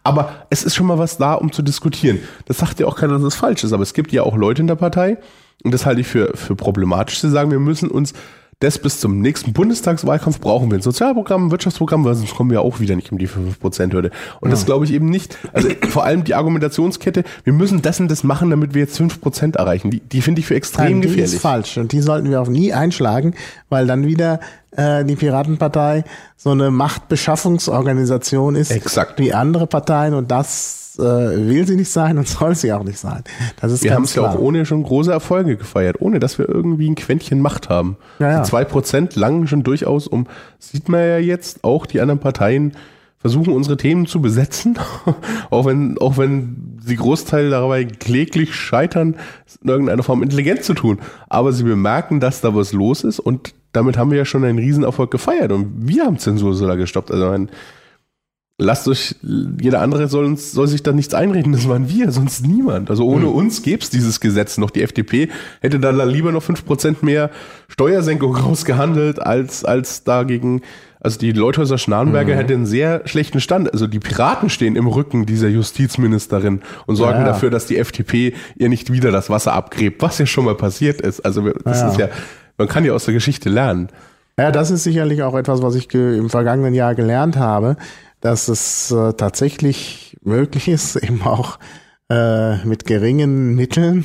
Aber es ist schon mal was da, um zu diskutieren. Das sagt ja auch keiner, dass es falsch ist, aber es gibt ja auch Leute in der Partei, und das halte ich für, für problematisch zu sagen, wir müssen uns das bis zum nächsten Bundestagswahlkampf brauchen wir ein Sozialprogramm, ein Wirtschaftsprogramm, weil sonst kommen wir auch wieder nicht um die 5%-Hürde. Und ja. das glaube ich eben nicht. Also [clears throat] vor allem die Argumentationskette, wir müssen das und das machen, damit wir jetzt 5% erreichen. Die, die finde ich für extrem Nein, die gefährlich. Die ist falsch und die sollten wir auch nie einschlagen, weil dann wieder äh, die Piratenpartei so eine Machtbeschaffungsorganisation ist Exakt. wie andere Parteien und das äh, will sie nicht sein und [laughs] soll sie auch nicht sein. Das ist wir haben es ja auch ohne schon große Erfolge gefeiert, ohne dass wir irgendwie ein Quäntchen Macht haben. Ja, ja. Zwei Prozent langen schon durchaus um, sieht man ja jetzt, auch die anderen Parteien versuchen unsere Themen zu besetzen, [laughs] auch wenn, auch wenn sie Großteil dabei kläglich scheitern, in irgendeiner Form intelligent zu tun. Aber sie bemerken, dass da was los ist und damit haben wir ja schon einen Riesenerfolg gefeiert und wir haben Zensur so lange gestoppt. Also ein, lasst euch, jeder andere soll uns, soll sich da nichts einreden, das waren wir, sonst niemand. Also ohne mhm. uns gäbe es dieses Gesetz noch. Die FDP hätte da lieber noch fünf Prozent mehr Steuersenkung [laughs] rausgehandelt, als, als dagegen, also die Leuthäuser Schnarrenberger mhm. hätte einen sehr schlechten Stand. Also die Piraten stehen im Rücken dieser Justizministerin und sorgen ja. dafür, dass die FDP ihr nicht wieder das Wasser abgräbt, was ja schon mal passiert ist. Also das ja. ist ja, man kann ja aus der Geschichte lernen. Ja, das ist sicherlich auch etwas, was ich im vergangenen Jahr gelernt habe dass es äh, tatsächlich möglich ist, [laughs] eben auch äh, mit geringen Mitteln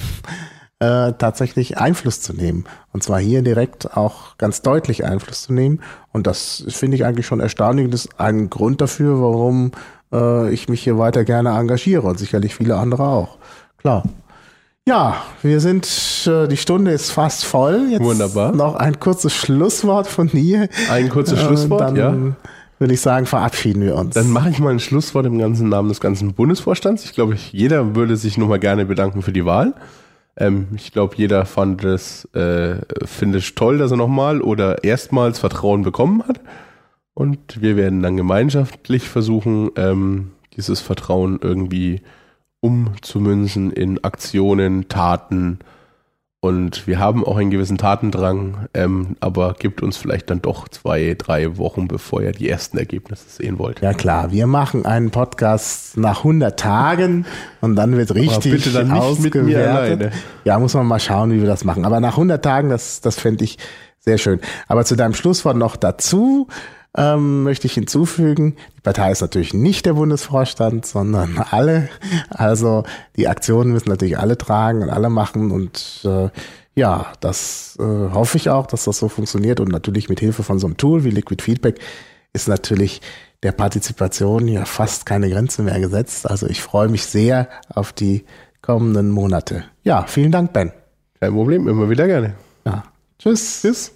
äh, tatsächlich Einfluss zu nehmen. Und zwar hier direkt auch ganz deutlich Einfluss zu nehmen. Und das finde ich eigentlich schon erstaunlich. Das ist ein Grund dafür, warum äh, ich mich hier weiter gerne engagiere und sicherlich viele andere auch. Klar. Ja, wir sind, äh, die Stunde ist fast voll. Jetzt Wunderbar. Noch ein kurzes Schlusswort von dir. Ein kurzes Schlusswort, ja würde ich sagen, verabschieden wir uns. Dann mache ich mal ein Schlusswort im ganzen Namen des ganzen Bundesvorstands. Ich glaube, jeder würde sich nochmal gerne bedanken für die Wahl. Ähm, ich glaube, jeder fand es, äh, findet es toll, dass er nochmal oder erstmals Vertrauen bekommen hat. Und wir werden dann gemeinschaftlich versuchen, ähm, dieses Vertrauen irgendwie umzumünzen in Aktionen, Taten, und wir haben auch einen gewissen Tatendrang, ähm, aber gibt uns vielleicht dann doch zwei, drei Wochen, bevor ihr die ersten Ergebnisse sehen wollt. Ja klar, wir machen einen Podcast nach 100 Tagen und dann wird richtig aber bitte dann nicht ausgewertet. Mit mir alleine. Ja, muss man mal schauen, wie wir das machen. Aber nach 100 Tagen, das, das fände ich sehr schön. Aber zu deinem Schlusswort noch dazu ähm, möchte ich hinzufügen, die Partei ist natürlich nicht der Bundesvorstand, sondern alle. Also die Aktionen müssen natürlich alle tragen und alle machen und äh, ja, das äh, hoffe ich auch, dass das so funktioniert und natürlich mit Hilfe von so einem Tool wie Liquid Feedback ist natürlich der Partizipation ja fast keine Grenze mehr gesetzt. Also ich freue mich sehr auf die kommenden Monate. Ja, vielen Dank, Ben. Kein Problem, immer wieder gerne. Ja. Tschüss. Tschüss.